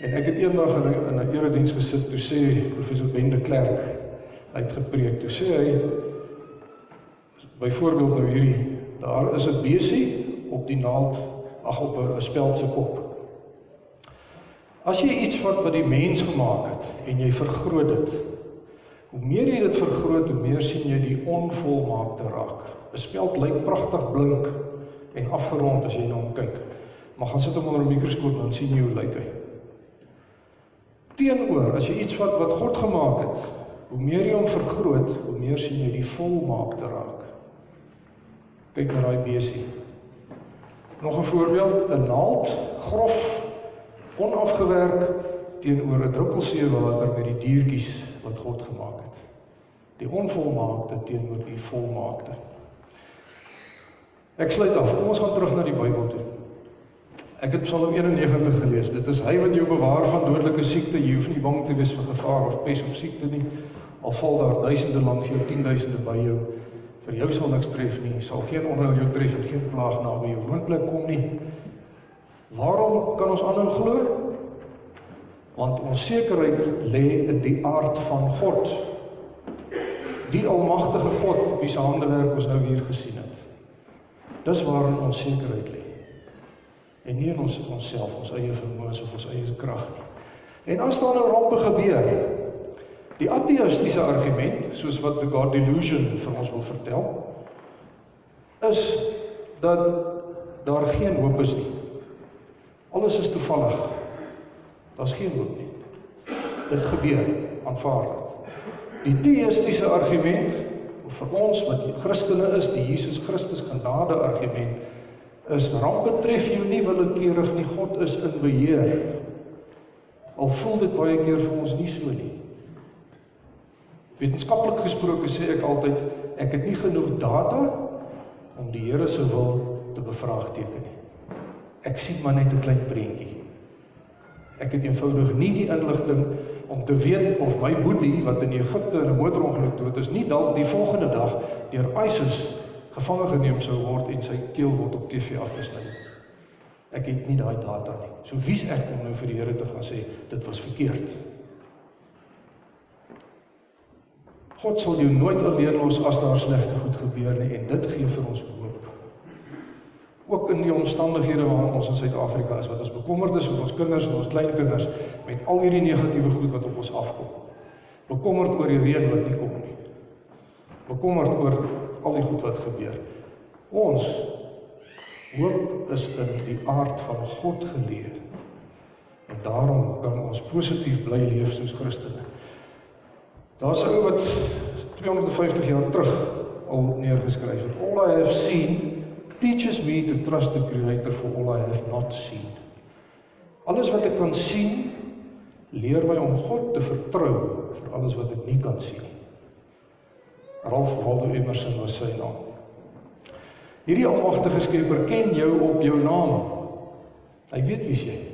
En ek het eendag in 'n in 'n erediens gesit toe sê professor Ben de Klerk uitgepreek. Toe sê hy byvoorbeeld nou hierdie, daar is 'n besie op die naald ag op 'n speld se kop. As jy iets wat wat die mens gemaak het en jy vergroot dit. Hoe meer jy dit vergroot, hoe meer sien jy die onvolmaakte raak. 'n Speld lyk pragtig blink en afgerond as jy na hom kyk. Maar gaan sit hom onder 'n mikroskoop dan sien jy hoe lyk hy. Teenoor, as jy iets wat wat God gemaak het, hoe meer jy hom vergroot, hoe meer sien jy die volmaakte raak. Kyk na daai besie. Nog 'n voorbeeld, 'n naald, grof, onafgewerk teenoor 'n druppel seewater met die diertjies wat God gemaak het. Die onvolmaakte teenoor die volmaakte. Ek sluit af. Kom ons gaan terug na die Bybel toe. Ek het Psalm 91 gelees. Dit is hy wat jou bewaar van dodelike siekte. Jy hoef nie bang te wees vir gevaar of pes of siekte nie. Al val daar duisende langs jou, tienduisende by jou vir jou sal niks tref nie, sal geen onheil jou tref en geen plaag naby jou woonplek kom nie. Waarom kan ons aanhou glo? Want ons sekerheid lê in die aard van God. Die almagtige God wie se handewerk ons nou hier gesien het. Dis waarin ons sekerheid lê. En nie in ons onsself, ons eie vermoëns of ons eie krag nie. En as daar nou rampe gebeur, Die ateïstiese argument, soos wat the God delusion vir ons wil vertel, is dat daar geen hoop is nie. Alles is toevallig. Daar's geen hoop nie. Dit gebeur, aanvaar dit. Die teïstiese argument vir ons wat Christene is, die Jesus Christus genade argument is ramp betref jou nie willekeurig nie, God is in beheer. Al voel dit baie keer vir ons nie so nie. Wetenskaplik gesproke sê ek altyd ek het nie genoeg data om die Here se wil te bevraagteken nie. Ek sien maar net 'n klein prentjie. Ek het eenvoudig nie die inligting om te weet of my boetie wat in Egipte in 'n motorongeluk dood is, nie dalk die volgende dag deur ISIS gevange geneem sou word en sy keel word op TV afgesny. Ek het nie daai data nie. So wie's ek om nou vir die Here te gaan sê dit was verkeerd? God sal jou nooit alleen los as daar slegte goed gebeur nie en dit gee vir ons hoop. Ook in die omstandighede waarin ons in Suid-Afrika is wat ons bekommerd is oor ons kinders en ons kleinkinders met al hierdie negatiewe goed wat op ons afkom. Bekommerd oor die reën wat nie kom nie. Bekommerd oor al die goed wat gebeur. Ons hoop is in die aard van God geleer. En daarom kan ons positief bly leef soos Christene. Daar's 'n ou wat 250 jaar terug al neergeskryf het. All I have seen teaches me to trust the creator for all I have not seen. Alles wat ek kan sien leer my om God te vertrou vir alles wat ek nie kan sien nie. Ralph Waldo Emerson was sy naam. Hierdie almagtige Skepper ken jou op jou naam. Hy weet wie jy is.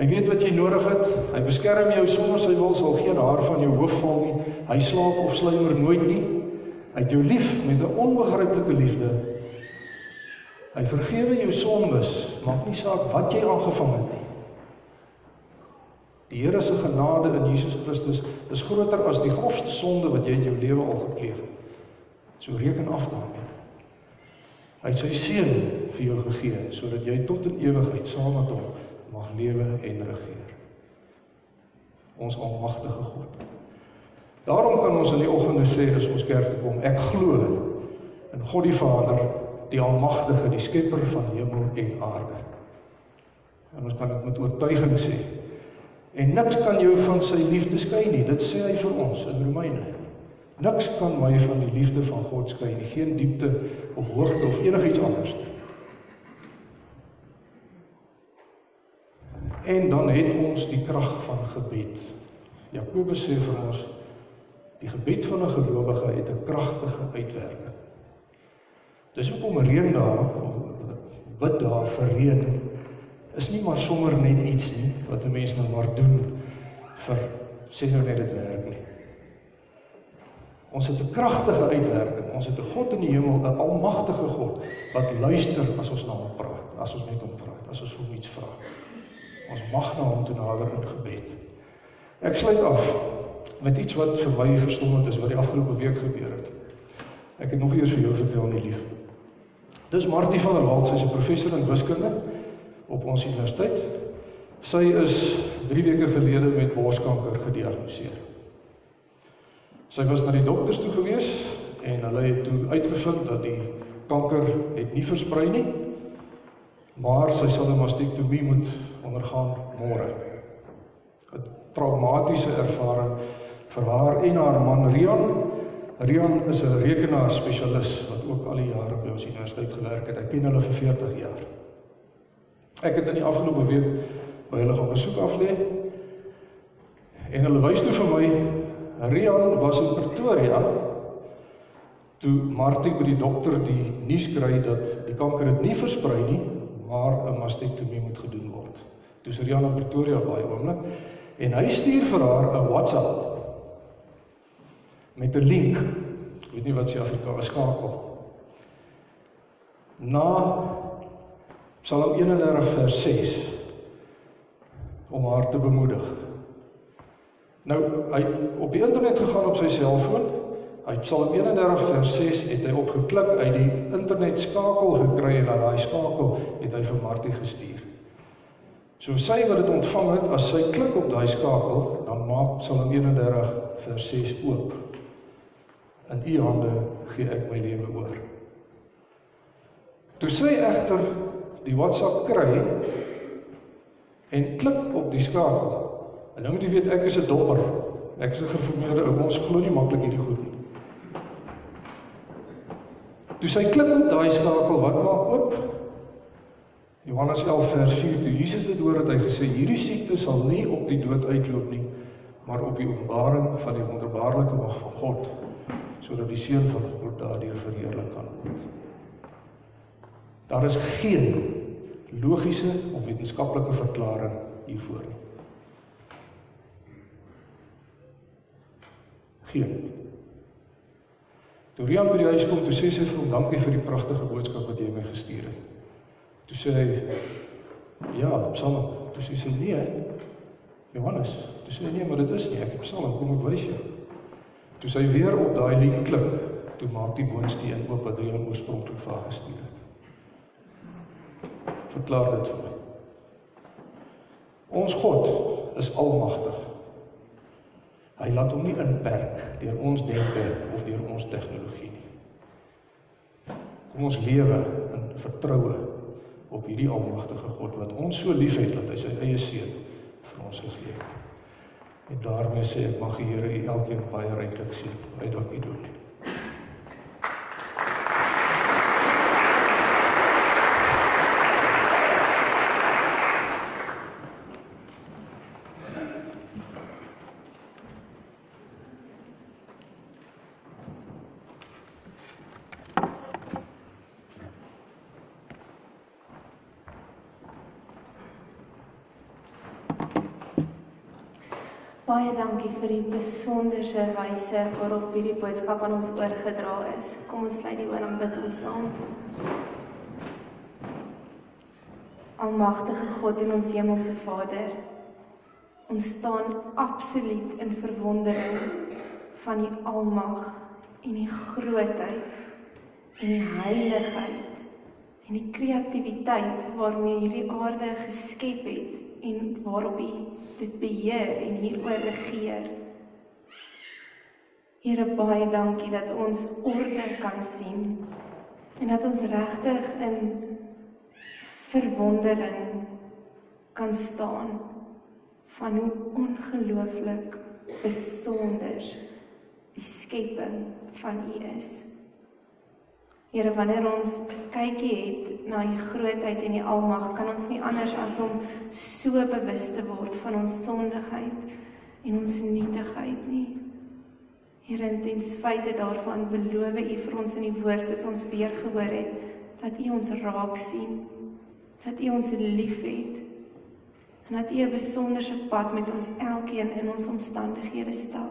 Hy weet wat jy nodig het. Hy beskerm jou sonder sy wil sal geen haar van jou hoof val nie. Hy slaap of sluimer nooit nie. Hy het jou lief met 'n onbegryplike liefde. Hy vergewe jou sondes, maak nie saak wat jy aangevang het nie. Die Here se genade in Jesus Christus is groter as die grofste sonde wat jy in jou lewe al gepleeg het. So reken af daarmee. Hy het sy seun vir jou gegee sodat jy tot in ewigheid saam met hom mag lewe en regeer. Ons almagtige God. Daarom kan ons in die oggende sê as ons kerk toe kom, ek glo in God die Vader, die almagtige, die skepper van hemel en aarde. En ons kan dit met oortuiging sê. En niks kan jou van sy liefde skei nie. Dit sê hy vir ons in Romeine. Niks kan my van die liefde van God skei nie. Geen diepte of hoogte of enigiets anders nie. En dan het ons die krag van gebed. Jakobus sê vir ons die gebed van 'n gelowige het 'n kragtige uitwerking. Dis hoekom reën daar of bid daar vir reën is nie maar sommer net iets nie wat 'n mens nou maar doen vir sê nou net dit werk nie. Ons het 'n kragtige uitwerking. Ons het 'n God in die hemel, 'n almagtige God wat luister as ons na hom praat, as ons met hom praat, as ons hom iets vra. Ons mag na hom toe nader in gebed. Ek sluit af met iets wat vir my verstommend is wat die afgelope week gebeur het. Ek het nog eers vir jou vertel nie lief. Dis Martie van der Walt, sy's 'n professor in wiskunde op ons universiteit. Sy is 3 weke gelede met borskanker gediagnoseer. Sy was na die dokters toe gewees en hulle het toe uitgevind dat die kanker het nie versprei nie. Maar sy sal 'n mastektomie moet ondergaan môre. 'n Traumatiese ervaring vir haar en haar man Rian. Rian is 'n rekenaar spesialis wat ook al die jare by ons universiteit gewerk het. Ek ken hulle vir 40 jaar. Ek het in die afgelope week by hulle gaan besoek aflê. En hulle wys toe vir my Rian was in Pretoria toe Martie by die dokter die nuus kry dat die kanker dit nie versprei nie, maar 'n mastektomie moet gedoen word. Toe is Rian in Pretoria baie oomblik en hy stuur vir haar 'n WhatsApp met 'n link. Ek weet nie wat sy Afrikaans skakel. Na Psalm 31 vers 6 om haar te bemoedig. Nou, hy het op die internet gegaan op sy selfoon. Hy Psalm 31 vers 6 het hy opgeklik uit die internet skakel gekry en daai skakel het hy vir Martie gestuur. So sy wat dit ontvang het, as sy klik op daai skakel, dan maak Psalm 31 vers 6 oop. In u hande gee ek my lewe oor. Toe sy egter die WhatsApp kry en klik op die skakel. En nou moet jy weet ek is 'n dobber. Ek is 'n geformeerde ou. Ons glo nie maklik hierdie goed nie. Toe sy klik op daai skakel, wat maak oop? Johannes 11 vers 4. Toe Jesus dit hoor het hy gesê hierdie siekte sal nie op die dood uitloop nie, maar op die openbaring van die wonderbaarlike mag van God, sodat die seun van God daardeur verheerlik kan word. Daar is geen logiese of wetenskaplike verklaring hiervoor nie. Geen. Toe Rian by die huis kom, toe sê sy vir hom dankie vir die pragtige boodskap wat jy my gestuur het. Toe sê hy ja, Psalm. Toe sê sy nee. Johannes, toe sê hy nee, maar dit is nie. Ek het Psalm, kom ek wys jou. Toe sy weer op daai lyn klik, toe maak die boonsteen oop wat Rian oorspronklik vir haar gestuur het. Verklaar dit vir my. Ons God is almagtig. Hy laat hom nie inperk deur ons denke of deur ons tegnologie nie. Kom ons lewe in vertroue op hierdie almagtige God wat ons so liefhet dat hy sy eie seun vir ons gegee het. En daarmee sê ek mag die Here u elkeen baie ryklik seën. Hy dalk u doen. Baie besonderse wyse waarop hierdie boodskap aan ons oorgedra is. Kom ons sluit die oë en bid ons saam. Almagtige God en ons hemelse Vader, ons staan absoluut in verwondering van die almag en die grootheid en die heiligheid en die kreatiwiteit waarmee hierdie aarde geskep het en waarop U dit beheer en hieroor regeer. Here baie dankie dat ons orde kan sien en dat ons regtig in verwondering kan staan van hoe ongelooflik besonder die skepping van U is. Here wanneer ons kykie het na u grootheid en die almag, kan ons nie anders as om so bewus te word van ons sondigheid en ons nietigheid nie. Here, ten spyte daarvan beloof u vir ons in die woord soos ons weer gehoor het, dat u ons raak sien, dat u ons liefhet en dat u 'n besonderse pad met ons elkeen in ons omstandighede stap.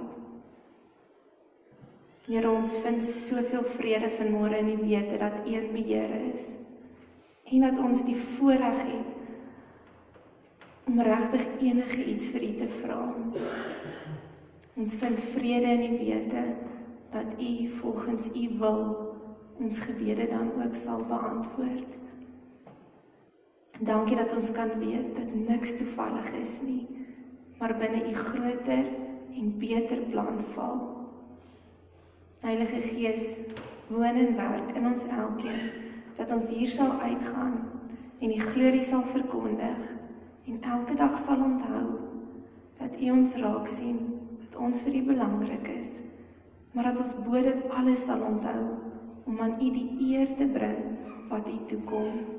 Here ons vind soveel vrede vanmôre in die wete dat U in beheer is en dat ons die voorreg het om regtig enige iets vir U te vra. Ons vind vrede in die wete dat U volgens U wil ons gebede dan ook sal beantwoord. Dankie dat ons kan weet dat niks toevallig is nie, maar binne U groter en beter plan val. Heilige Gees, woon en werk in ons elkeen dat ons hier sal uitgaan en die glorie sal verkondig en elke dag sal onthou dat U ons raak sien, ons vir U belangrik is, maar dat ons bo dit alles sal onthou om aan U die eer te bring wat U toekom.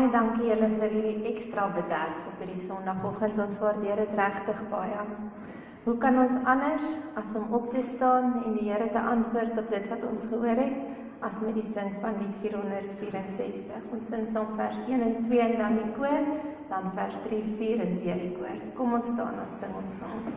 Baie dankie julle vir hierdie ekstra bederf op hierdie Sondagoggend. Ons waardeer dit regtig baie. Hoe kan ons anders as om op te staan en die Here te antwoord op dit wat ons gehoor het as met die sing van lied 464. Ons sing saam vers 1 en 2 en dan die koor, dan vers 3, 4 en weer die koor. Kom ons staan en sing ons saam.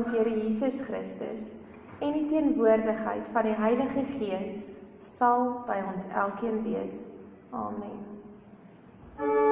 ons Here Jesus Christus en die teenwoordigheid van die Heilige Gees sal by ons elkeen wees. Amen.